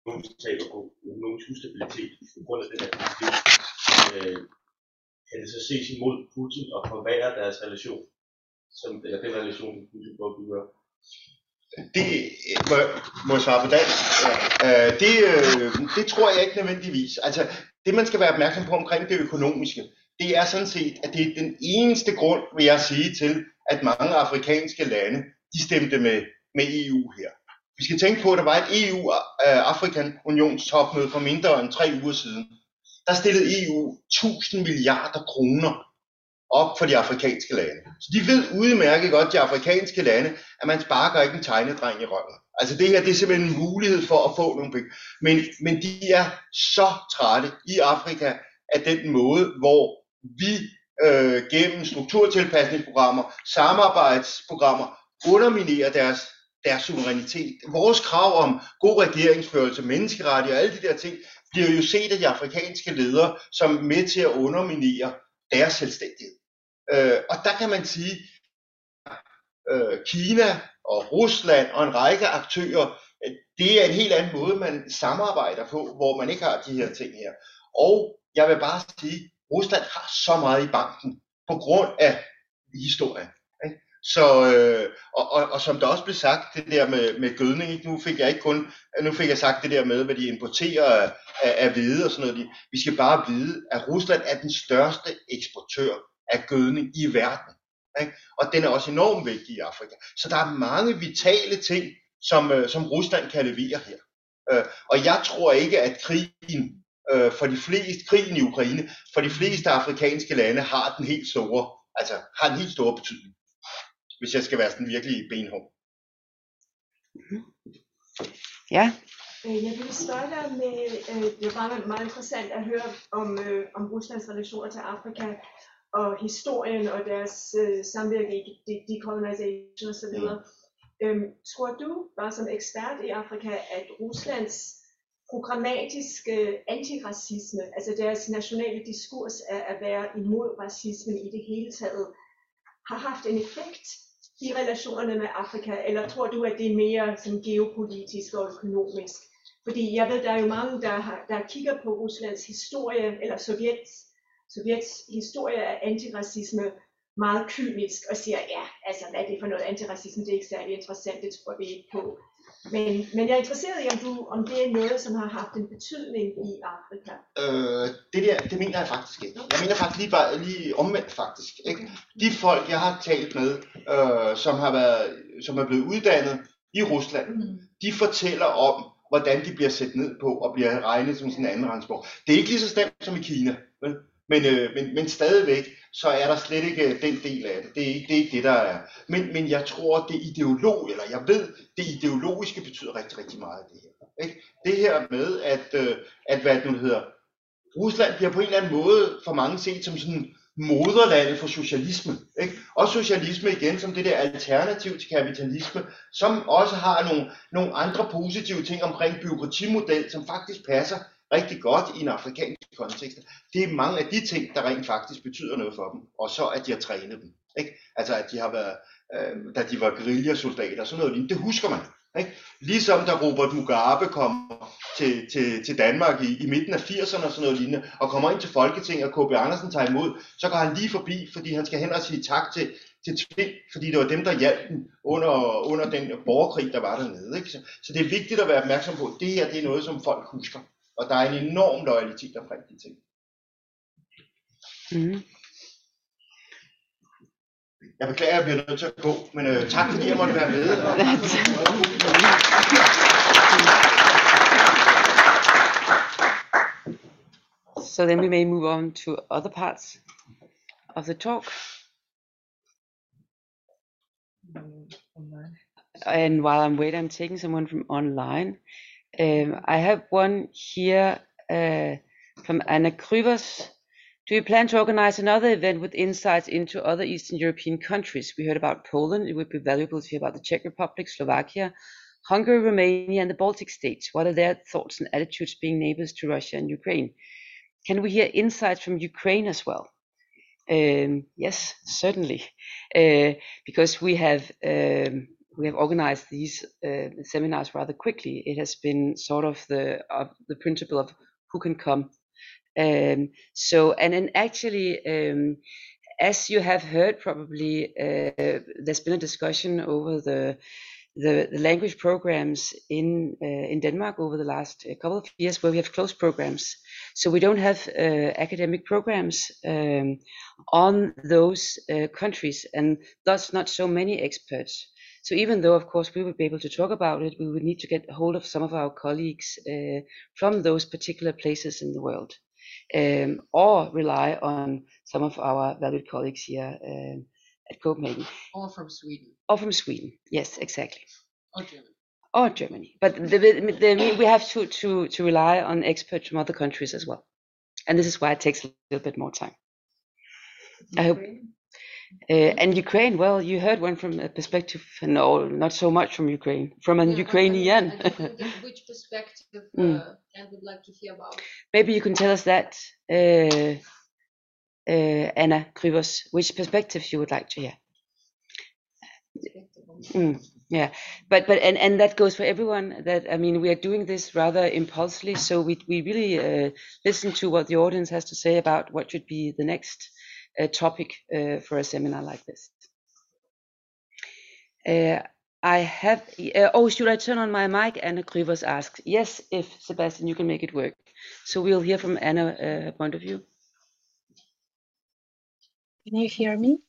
økonomisk tab og økonomisk ustabilitet på grund af den her konflikt, øh, kan det så ses imod Putin og forværre deres relation, som, eller den relation, som Putin prøver at bygge? Det må, må jeg svare på dansk. Øh, det, øh, det tror jeg ikke nødvendigvis. Altså, det man skal være opmærksom på omkring det økonomiske, det er sådan set, at det er den eneste grund, vil jeg sige, til, at mange afrikanske lande, de stemte med, med EU her. Vi skal tænke på, at der var et EU-Afrikan-unions øh, topmøde for mindre end tre uger siden. Der stillede EU 1000 milliarder kroner op for de afrikanske lande. Så de ved udmærket godt, de afrikanske lande, at man sparker ikke en tegnedreng i røven. Altså det her, det er simpelthen en mulighed for at få nogle penge. Men, men de er så trætte i Afrika af den måde, hvor vi øh, gennem strukturtilpasningsprogrammer, samarbejdsprogrammer, underminerer deres, deres suverænitet. Vores krav om god regeringsførelse, menneskerettigheder og alle de der ting, bliver jo set af de afrikanske ledere som med til at underminere deres selvstændighed. Øh, og der kan man sige, øh, Kina og Rusland og en række aktører, det er en helt anden måde, man samarbejder på, hvor man ikke har de her ting her. Og jeg vil bare sige, Rusland har så meget i banken på grund af historien. Ikke? Så, øh, og, og, og som der også blev sagt, det der med, med gødning, ikke? nu fik jeg ikke kun, nu fik jeg sagt det der med, hvad de importerer af, af, af hvede og sådan noget. Vi skal bare vide, at Rusland er den største eksportør af gødning i verden. Ikke? Og den er også enormt vigtig i Afrika. Så der er mange vitale ting, som, øh, som Rusland kan levere her. Øh, og jeg tror ikke, at krigen øh, for de fleste, krigen i Ukraine, for de fleste afrikanske lande har den helt store, altså har en helt store betydning. Hvis jeg skal være sådan virkelig benhård. Ja, Øh, Jeg vil starte med, øh, det var meget, meget interessant at høre om, øh, om Ruslands relationer til Afrika og historien og deres øh, samvirke i de- decolonization osv. Øhm, tror du, bare som ekspert i Afrika, at Ruslands programmatiske antiracisme, altså deres nationale diskurs af at være imod racismen i det hele taget, har haft en effekt i relationerne med Afrika, eller tror du, at det er mere sådan geopolitisk og økonomisk? Fordi jeg ved, der er jo mange, der, har, der kigger på Ruslands historie, eller Sovjets, Sovjets historie af antiracisme meget kynisk og siger, ja, altså hvad er det for noget antiracisme, det er ikke særlig interessant, det tror vi ikke på. Men, men jeg er interesseret i, om, du, om det er noget, som har haft en betydning i Afrika. Øh, det der, det mener jeg faktisk ikke. Jeg mener faktisk lige, bare, lige omvendt faktisk. Ikke? De folk, jeg har talt med, øh, som, har været, som er blevet uddannet i Rusland, de fortæller om, hvordan de bliver set ned på og bliver regnet som sådan en anden rangsborg. Det er ikke lige så stemt som i Kina, vel? Men, øh, men, men stadigvæk, så er der slet ikke øh, den del af det. Det er ikke det, er ikke det der er. Men, men jeg tror, det ideolog, eller jeg ved, det ideologiske betyder rigtig, rigtig meget af det her. Ikke? Det her med, at, øh, at hvad det nu hedder, Rusland bliver på en eller anden måde for mange set som sådan moderlandet for socialisme. Ikke? Og socialisme igen som det der alternativ til kapitalisme, som også har nogle, nogle andre positive ting omkring byråkratimodel, som faktisk passer rigtig godt i en afrikansk kontekst. Det er mange af de ting, der rent faktisk betyder noget for dem, og så at de har trænet dem. Ikke? Altså at de har været, øh, da de var guerillasoldater og sådan noget lignende, det husker man. Ikke? Ligesom da Robert Mugabe kom til, til, til Danmark i, i midten af 80'erne og sådan noget lignende, og kommer ind til Folketinget, og KB Andersen tager imod, så går han lige forbi, fordi han skal hen og sige tak til, til Tvind, fordi det var dem, der hjalp dem under, under den borgerkrig, der var dernede. Ikke? Så, så det er vigtigt at være opmærksom på, at det her det er noget, som folk husker. Og der er en enorm loyalitet omkring de ting. mm. Jeg beklager, at jeg bliver nødt til at gå, men øh, tak fordi jeg måtte være med. Og, so then we may move on to other parts of the talk. And while I'm waiting, I'm taking someone from online. Um, I have one here uh, from Anna Krüvers. Do you plan to organize another event with insights into other Eastern European countries? We heard about Poland. It would be valuable to hear about the Czech Republic, Slovakia, Hungary, Romania, and the Baltic states. What are their thoughts and attitudes being neighbors to Russia and Ukraine? Can we hear insights from Ukraine as well? Um, yes, certainly, uh, because we have um, we have organized these uh, seminars rather quickly. It has been sort of the the principle of who can come. Um, so and then actually, um, as you have heard, probably uh, there's been a discussion over the the, the language programs in uh, in Denmark over the last uh, couple of years, where we have closed programs. So we don't have uh, academic programs um, on those uh, countries, and thus not so many experts. So even though, of course, we would be able to talk about it, we would need to get hold of some of our colleagues uh, from those particular places in the world, um, or rely on some of our valued colleagues here um, at Copenhagen, Or from Sweden or from Sweden. Yes, exactly or Germany. or Germany. But the, the, we have to, to, to rely on experts from other countries as well. And this is why it takes a little bit more time. I hope. Uh, and Ukraine, well, you heard one from a perspective, no, not so much from Ukraine, from an Yeah, Ukrainian. Which perspective Mm. uh, I would like to hear about? Maybe you can tell us that. Uh, uh, Anna Kryvos, which perspectives you would like to hear. Mm, yeah, but but and and that goes for everyone. That I mean, we are doing this rather impulsively, so we we really uh, listen to what the audience has to say about what should be the next uh, topic uh, for a seminar like this. Uh, I have. Uh, oh, should I turn on my mic? Anna Kryvos asks. Yes, if Sebastian, you can make it work. So we'll hear from Anna uh, point of view. Can you hear me?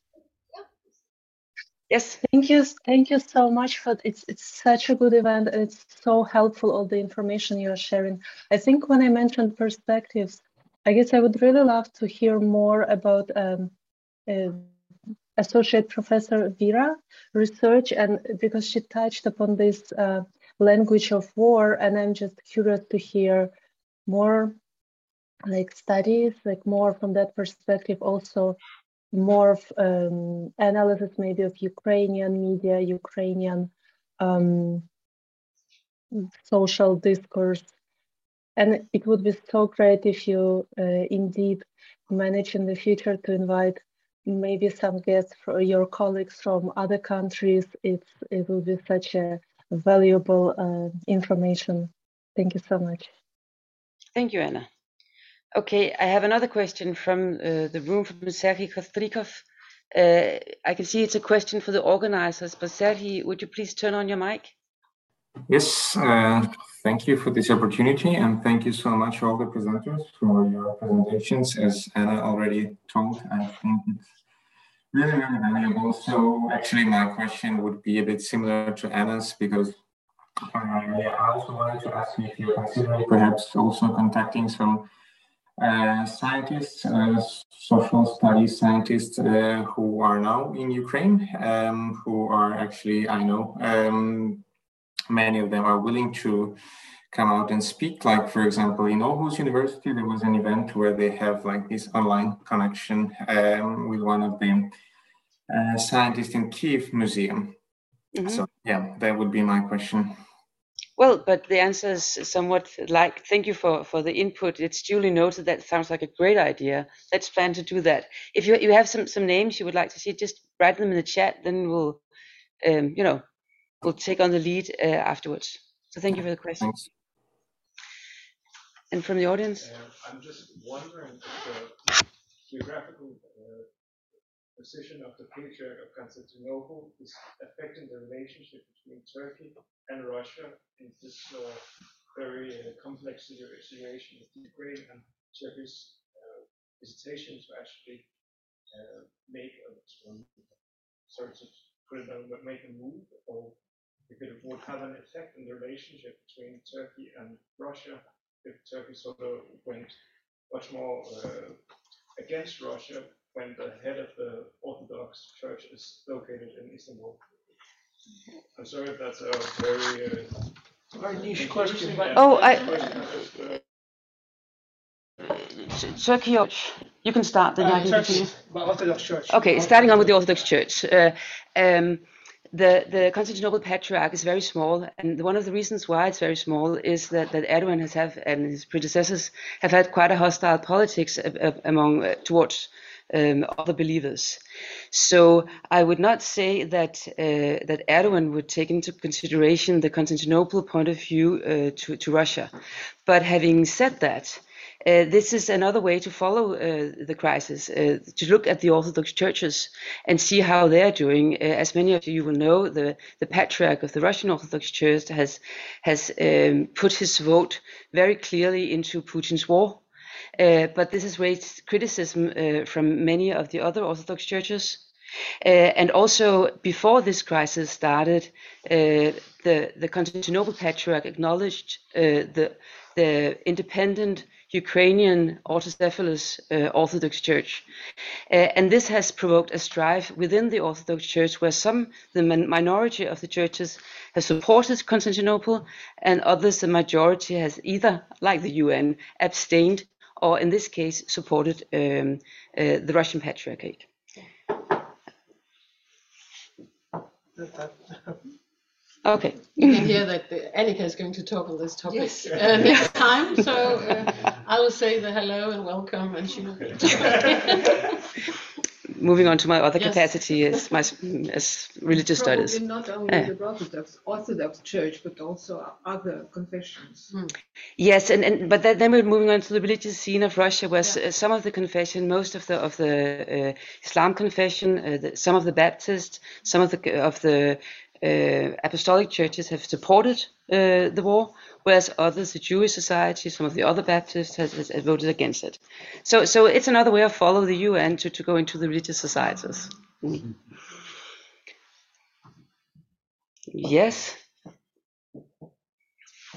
Yes. Thank you. Thank you so much for it's it's such a good event and it's so helpful all the information you are sharing. I think when I mentioned perspectives, I guess I would really love to hear more about um, uh, Associate Professor Vera research and because she touched upon this uh, language of war and I'm just curious to hear more like studies, like more from that perspective also more of um, analysis maybe of Ukrainian media, Ukrainian um, social discourse. And it would be so great if you uh, indeed manage in the future to invite maybe some guests for your colleagues from other countries. It's, it will be such a valuable uh, information. Thank you so much. Thank you, Anna. Okay, I have another question from uh, the room from Sergei Kostrikov. Uh, I can see it's a question for the organizers, but Sergei, would you please turn on your mic? Yes, uh, thank you for this opportunity and thank you so much all the presenters for your presentations. As Anna already told, I think it's really, really valuable. So actually my question would be a bit similar to Anna's because uh, I also wanted to ask you if you're considering perhaps also contacting some uh, scientists, uh, social studies scientists uh, who are now in Ukraine, um, who are actually, I know, um, many of them are willing to come out and speak. Like, for example, in Aarhus University, there was an event where they have like this online connection um, with one of the uh, scientists in Kiev Museum. Mm-hmm. So, yeah, that would be my question. Well, but the answer is somewhat like, thank you for, for the input. It's duly noted. That sounds like a great idea. Let's plan to do that. If you, you have some, some names you would like to see, just write them in the chat. Then we'll, um, you know, we'll take on the lead uh, afterwards. So thank you for the question. Thanks. And from the audience? Uh, I'm just wondering if the geographical uh, position of the Patriarch of Constantinople is affecting the relationship between Turkey and Russia in this uh, very uh, complex situation with Ukraine and Turkey's uh, hesitation to actually uh, make a sort of put it on, make a move, or if it would have an effect in the relationship between Turkey and Russia if Turkey sort of went much more uh, against Russia when the head of the Orthodox Church is located in Istanbul. I'm sorry if that's a very uh, very niche question. But oh, I. Turkey, you can start. Uh, I can Turkey, continue. Orthodox Church. Okay, starting on with the Orthodox Church. Uh, um, the, the Constantinople Patriarch is very small, and one of the reasons why it's very small is that, that Erdogan has have and his predecessors have had quite a hostile politics among uh, towards um, other believers. So I would not say that uh, that Erdogan would take into consideration the Constantinople point of view uh, to to Russia. But having said that. Uh, this is another way to follow uh, the crisis, uh, to look at the Orthodox churches and see how they're doing. Uh, as many of you will know, the, the Patriarch of the Russian Orthodox Church has, has um, put his vote very clearly into Putin's war. Uh, but this has raised criticism uh, from many of the other Orthodox churches. and also, before this crisis started, the, the Constantinople Patriarch acknowledged the, the independent Ukrainian Autocephalous uh, Orthodox Church. Uh, and this has provoked a strife within the Orthodox Church where some, the minority of the churches, have supported Constantinople, and others, the majority, has either, like the UN, abstained or, in this case, supported um, uh, the Russian Patriarchate. Okay. You can hear that the, Annika is going to talk on this topic Yes. uh, next time. So uh, I will say the hello and welcome, and she will. Moving on to my other Yes. capacity as my as religious studies. Not only Yeah. the Orthodox Orthodox Church, but also other confessions. Yes, and, and but then, then we're moving on to the religious scene of Russia, where s- uh, some of the confession, most of the of the uh, Islam confession, uh, the, some of the Baptist, some of the of the uh, apostolic churches have supported uh, the war, whereas others, the Jewish society, some of the other Baptists, has, has voted against it. So, so it's another way of follow the UN to, to go into the religious societies. Mm. Yes.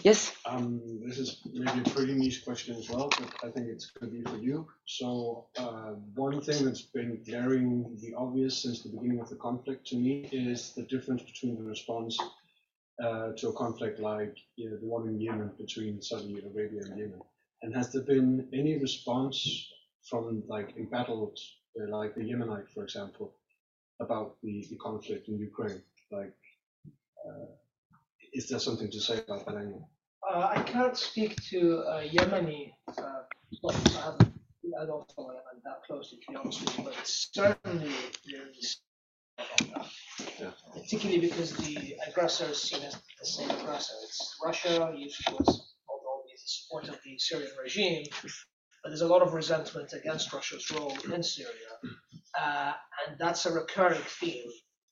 Yes. Um, this is maybe a pretty niche question as well, but I think it's to be for you. So, uh, one thing that's been glaringly obvious since the beginning of the conflict to me is the difference between the response uh, to a conflict like you know, the one in Yemen between Saudi Arabia and Yemen. And has there been any response from like embattled, uh, like the Yemenite, for example, about the, the conflict in Ukraine? Like, uh, is there something to say about that angle? Uh, I can't speak to uh, Yemeni, uh, I, haven't, I don't follow Yemen that closely, to be honest with you, but certainly there is. Yeah. Particularly because the aggressor is seen as the same aggressor. It's Russia, usually was, although with the support of the Syrian regime, but there's a lot of resentment against Russia's role in Syria. Uh, and that's a recurring theme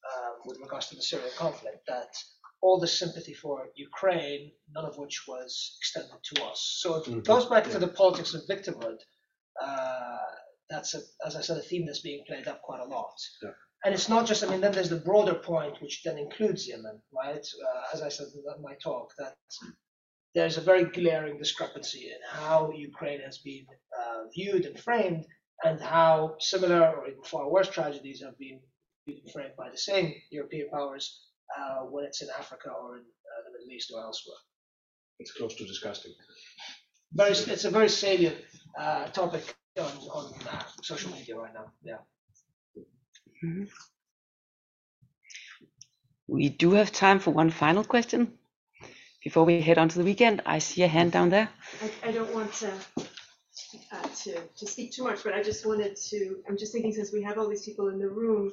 uh, with regards to the Syrian conflict, that all the sympathy for Ukraine, none of which was extended to us. So it Mhm. goes back to the politics of victimhood. Uh, that's, a, as I said, a theme that's being played up quite a lot. Yeah. And it's not just, I mean, then there's the broader point, which then includes Yemen, right? Uh, as I said in my talk, that there's a very glaring discrepancy in how Ukraine has been uh, viewed and framed, and how similar or even far worse tragedies have been viewed and framed by the same European powers uh, when it's in Africa or in uh, the Middle East or elsewhere. It's close to disgusting. Very, it's a very salient uh, topic on, on uh, social media right now. Yeah. Mhm. We do have time for one final question before we head on to the weekend. I see a hand down there. I, I don't want to, uh, to, to speak too much, but I just wanted to, I'm just thinking since we have all these people in the room,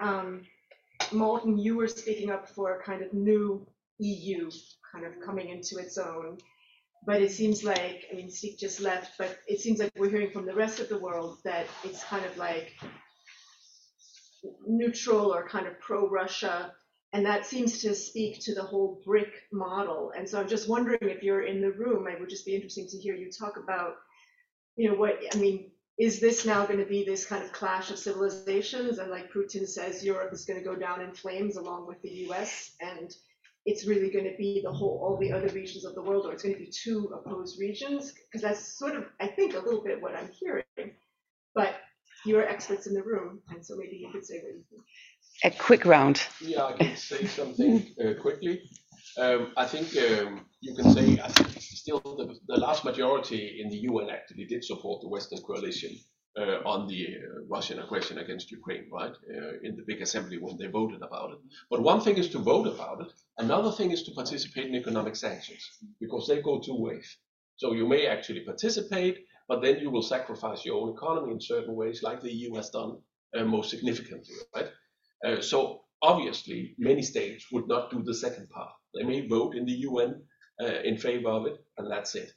um, Malton, you were speaking up for a kind of new EU kind of coming into its own. But it seems like, I mean, Steve just left, but it seems like we're hearing from the rest of the world that it's kind of like neutral or kind of pro-Russia. And that seems to speak to the whole BRIC model. And so I'm just wondering if you're in the room, it would just be interesting to hear you talk about, you know, what, I mean, is this now going to be this kind of clash of civilizations? And like Putin says, Europe is going to go down in flames along with the US. And it's really going to be the whole, all the other regions of the world, or it's going to be two opposed regions? Because that's sort of, I think, a little bit what I'm hearing. But you're experts in the room, and so maybe you could say what you think. A quick round. Yeah, I can say something uh, quickly. Um, I think um, you can say I think still the, the large majority in the UN actually did support the Western coalition uh, on the uh, Russian aggression against Ukraine, right? Uh, in the big assembly when they voted about it. But one thing is to vote about it. Another thing is to participate in economic sanctions because they go two ways. So you may actually participate, but then you will sacrifice your own economy in certain ways, like the EU has done uh, most significantly, right? Uh, so obviously, many states would not do the second part. They may vote in the UN uh, in favor of it, and that's it.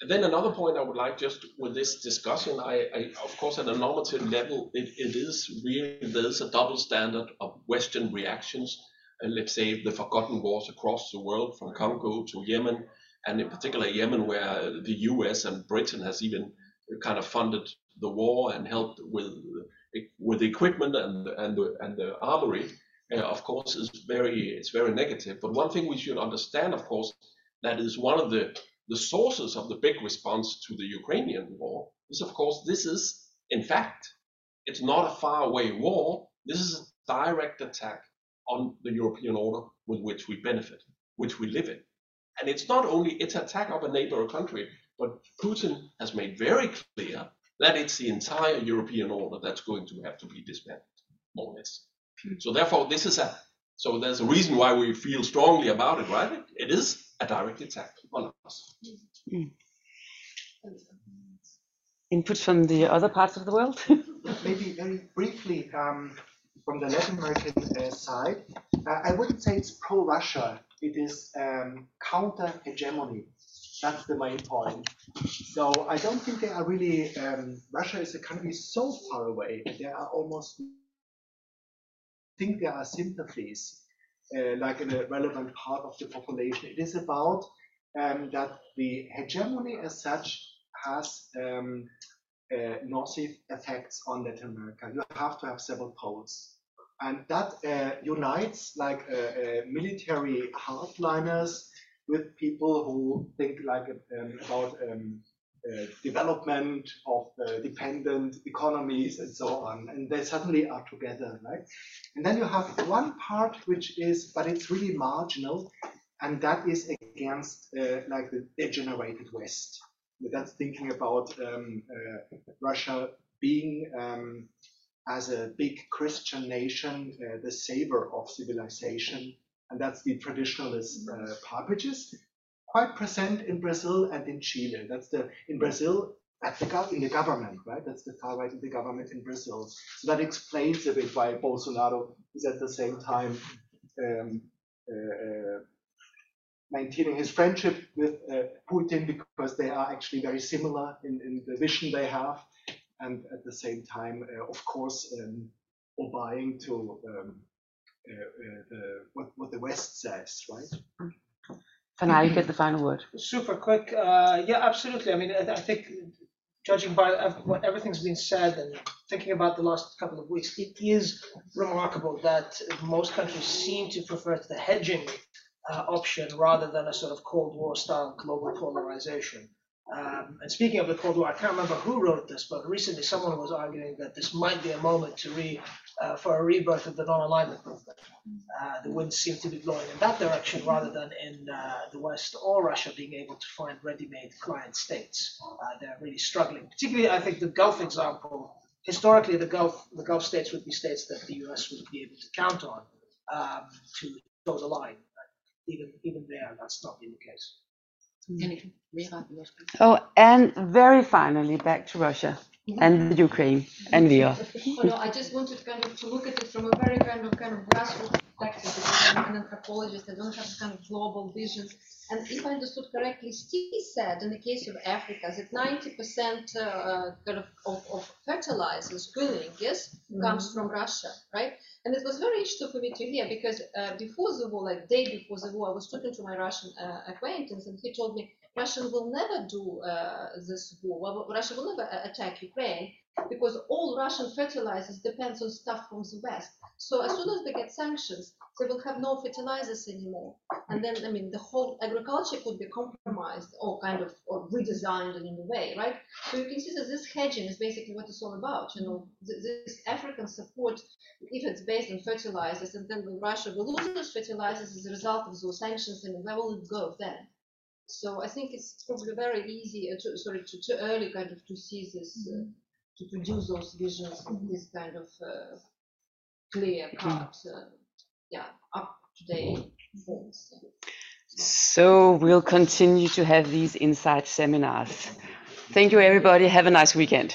And then another point I would like just with this discussion, I, I of course at a normative level, it, it is really there's a double standard of Western reactions. Uh, let's say the forgotten wars across the world, from Congo to Yemen, and in particular Yemen, where the U.S. and Britain has even kind of funded the war and helped with with the equipment and and the, and the armory, uh, of course, is very it's very negative. But one thing we should understand, of course, that is one of the the sources of the big response to the Ukrainian war is, of course, this is in fact, it's not a faraway war. This is a direct attack on the European order with which we benefit, which we live in. And it's not only it's attack of a neighbor country, but Putin has made very clear that it's the entire European order that's going to have to be disbanded, more or less. So therefore, this is a So there's a reason why we feel strongly about it, right? It is a direct attack on us. Mm. Input from the other parts of the world? Maybe very briefly um, from the Latin American uh, side, uh, I wouldn't say it's pro-Russia. It is um, counter-hegemony. That's the main point. So I don't think they are really. Um, Russia is a country so far away. There are almost. Think there are sympathies, uh, like in a relevant part of the population. It is about um, that the hegemony as such has um, uh, nocive effects on Latin America. You have to have several poles. And that uh, unites like uh, uh military hardliners with people who think like um, about um, uh, development of uh, dependent economies and so on. And they suddenly are together, right? And then you have one part which is, but it's really marginal, and that is against like the degenerated West that's thinking about um, uh, Russia being um, as a big Christian nation, uh, the savior of civilization, and that's the traditionalist uh, part, which is quite present in Brazil and in Chile. That's the in Brazil at the in the government, right? That's the far right in the government in Brazil. So that explains a bit why Bolsonaro is at the same time um, uh, maintaining his friendship with uh, Putin because they are actually very similar in, in, the vision they have, and at the same time, uh, of course, um, obeying to um, uh, uh what, what the West says, right? For now, you get the final word. Super quick. Uh, yeah, absolutely. I mean, I, I think judging by what everything's been said and thinking about the last couple of weeks, it is remarkable that most countries seem to prefer the hedging uh, option rather than a sort of Cold War style global polarization. Um, and speaking of the Cold War, I can't remember who wrote this, but recently someone was arguing that this might be a moment to re, uh, for a rebirth of the non-alignment movement. Uh, the winds seem to be blowing in that direction rather than in uh, the West or Russia being able to find ready-made client states. Uh, they're really struggling. Particularly, I think the Gulf example. Historically, the Gulf the Gulf states would be states that the U.S. would be able to count on um, to toe the line even even there, that's not been the case. Mm. Oh, and very finally, back to Russia mm-hmm. and the Ukraine and Vera. Mm-hmm. Oh, no, I just wanted kind of to look at it from a very kind of kind of grassroots I'm an anthropologist. I don't have kind of global vision. And if I understood correctly, Steve said in the case of Africa that 90% uh, kind of, of, of fertilizers, grilling, yes, mm-hmm. comes from Russia, right? And it was very interesting for me to hear because uh, before the war, like day before the war, I was talking to my Russian uh, acquaintance, and he told me Russia will never do uh, this war. Well, Russia will never attack Ukraine because all Russian fertilizers depends on stuff from the West. So as soon as they get sanctions, they will have no fertilizers anymore. And then, I mean, the whole agriculture could be compromised or kind of or redesigned in a way, right? So you can see that this hedging is basically what it's all about. You know, this African support, if it's based on fertilizers, and then Russia will lose those fertilizers as a result of those sanctions, and where will it go then? So I think it's probably very easy, uh, to, sorry, too, too early kind of to see this, uh, to produce those visions in this kind of uh, clear cut, uh, yeah, up to date forms. So we'll continue to have these inside seminars. Thank you, everybody. Have a nice weekend.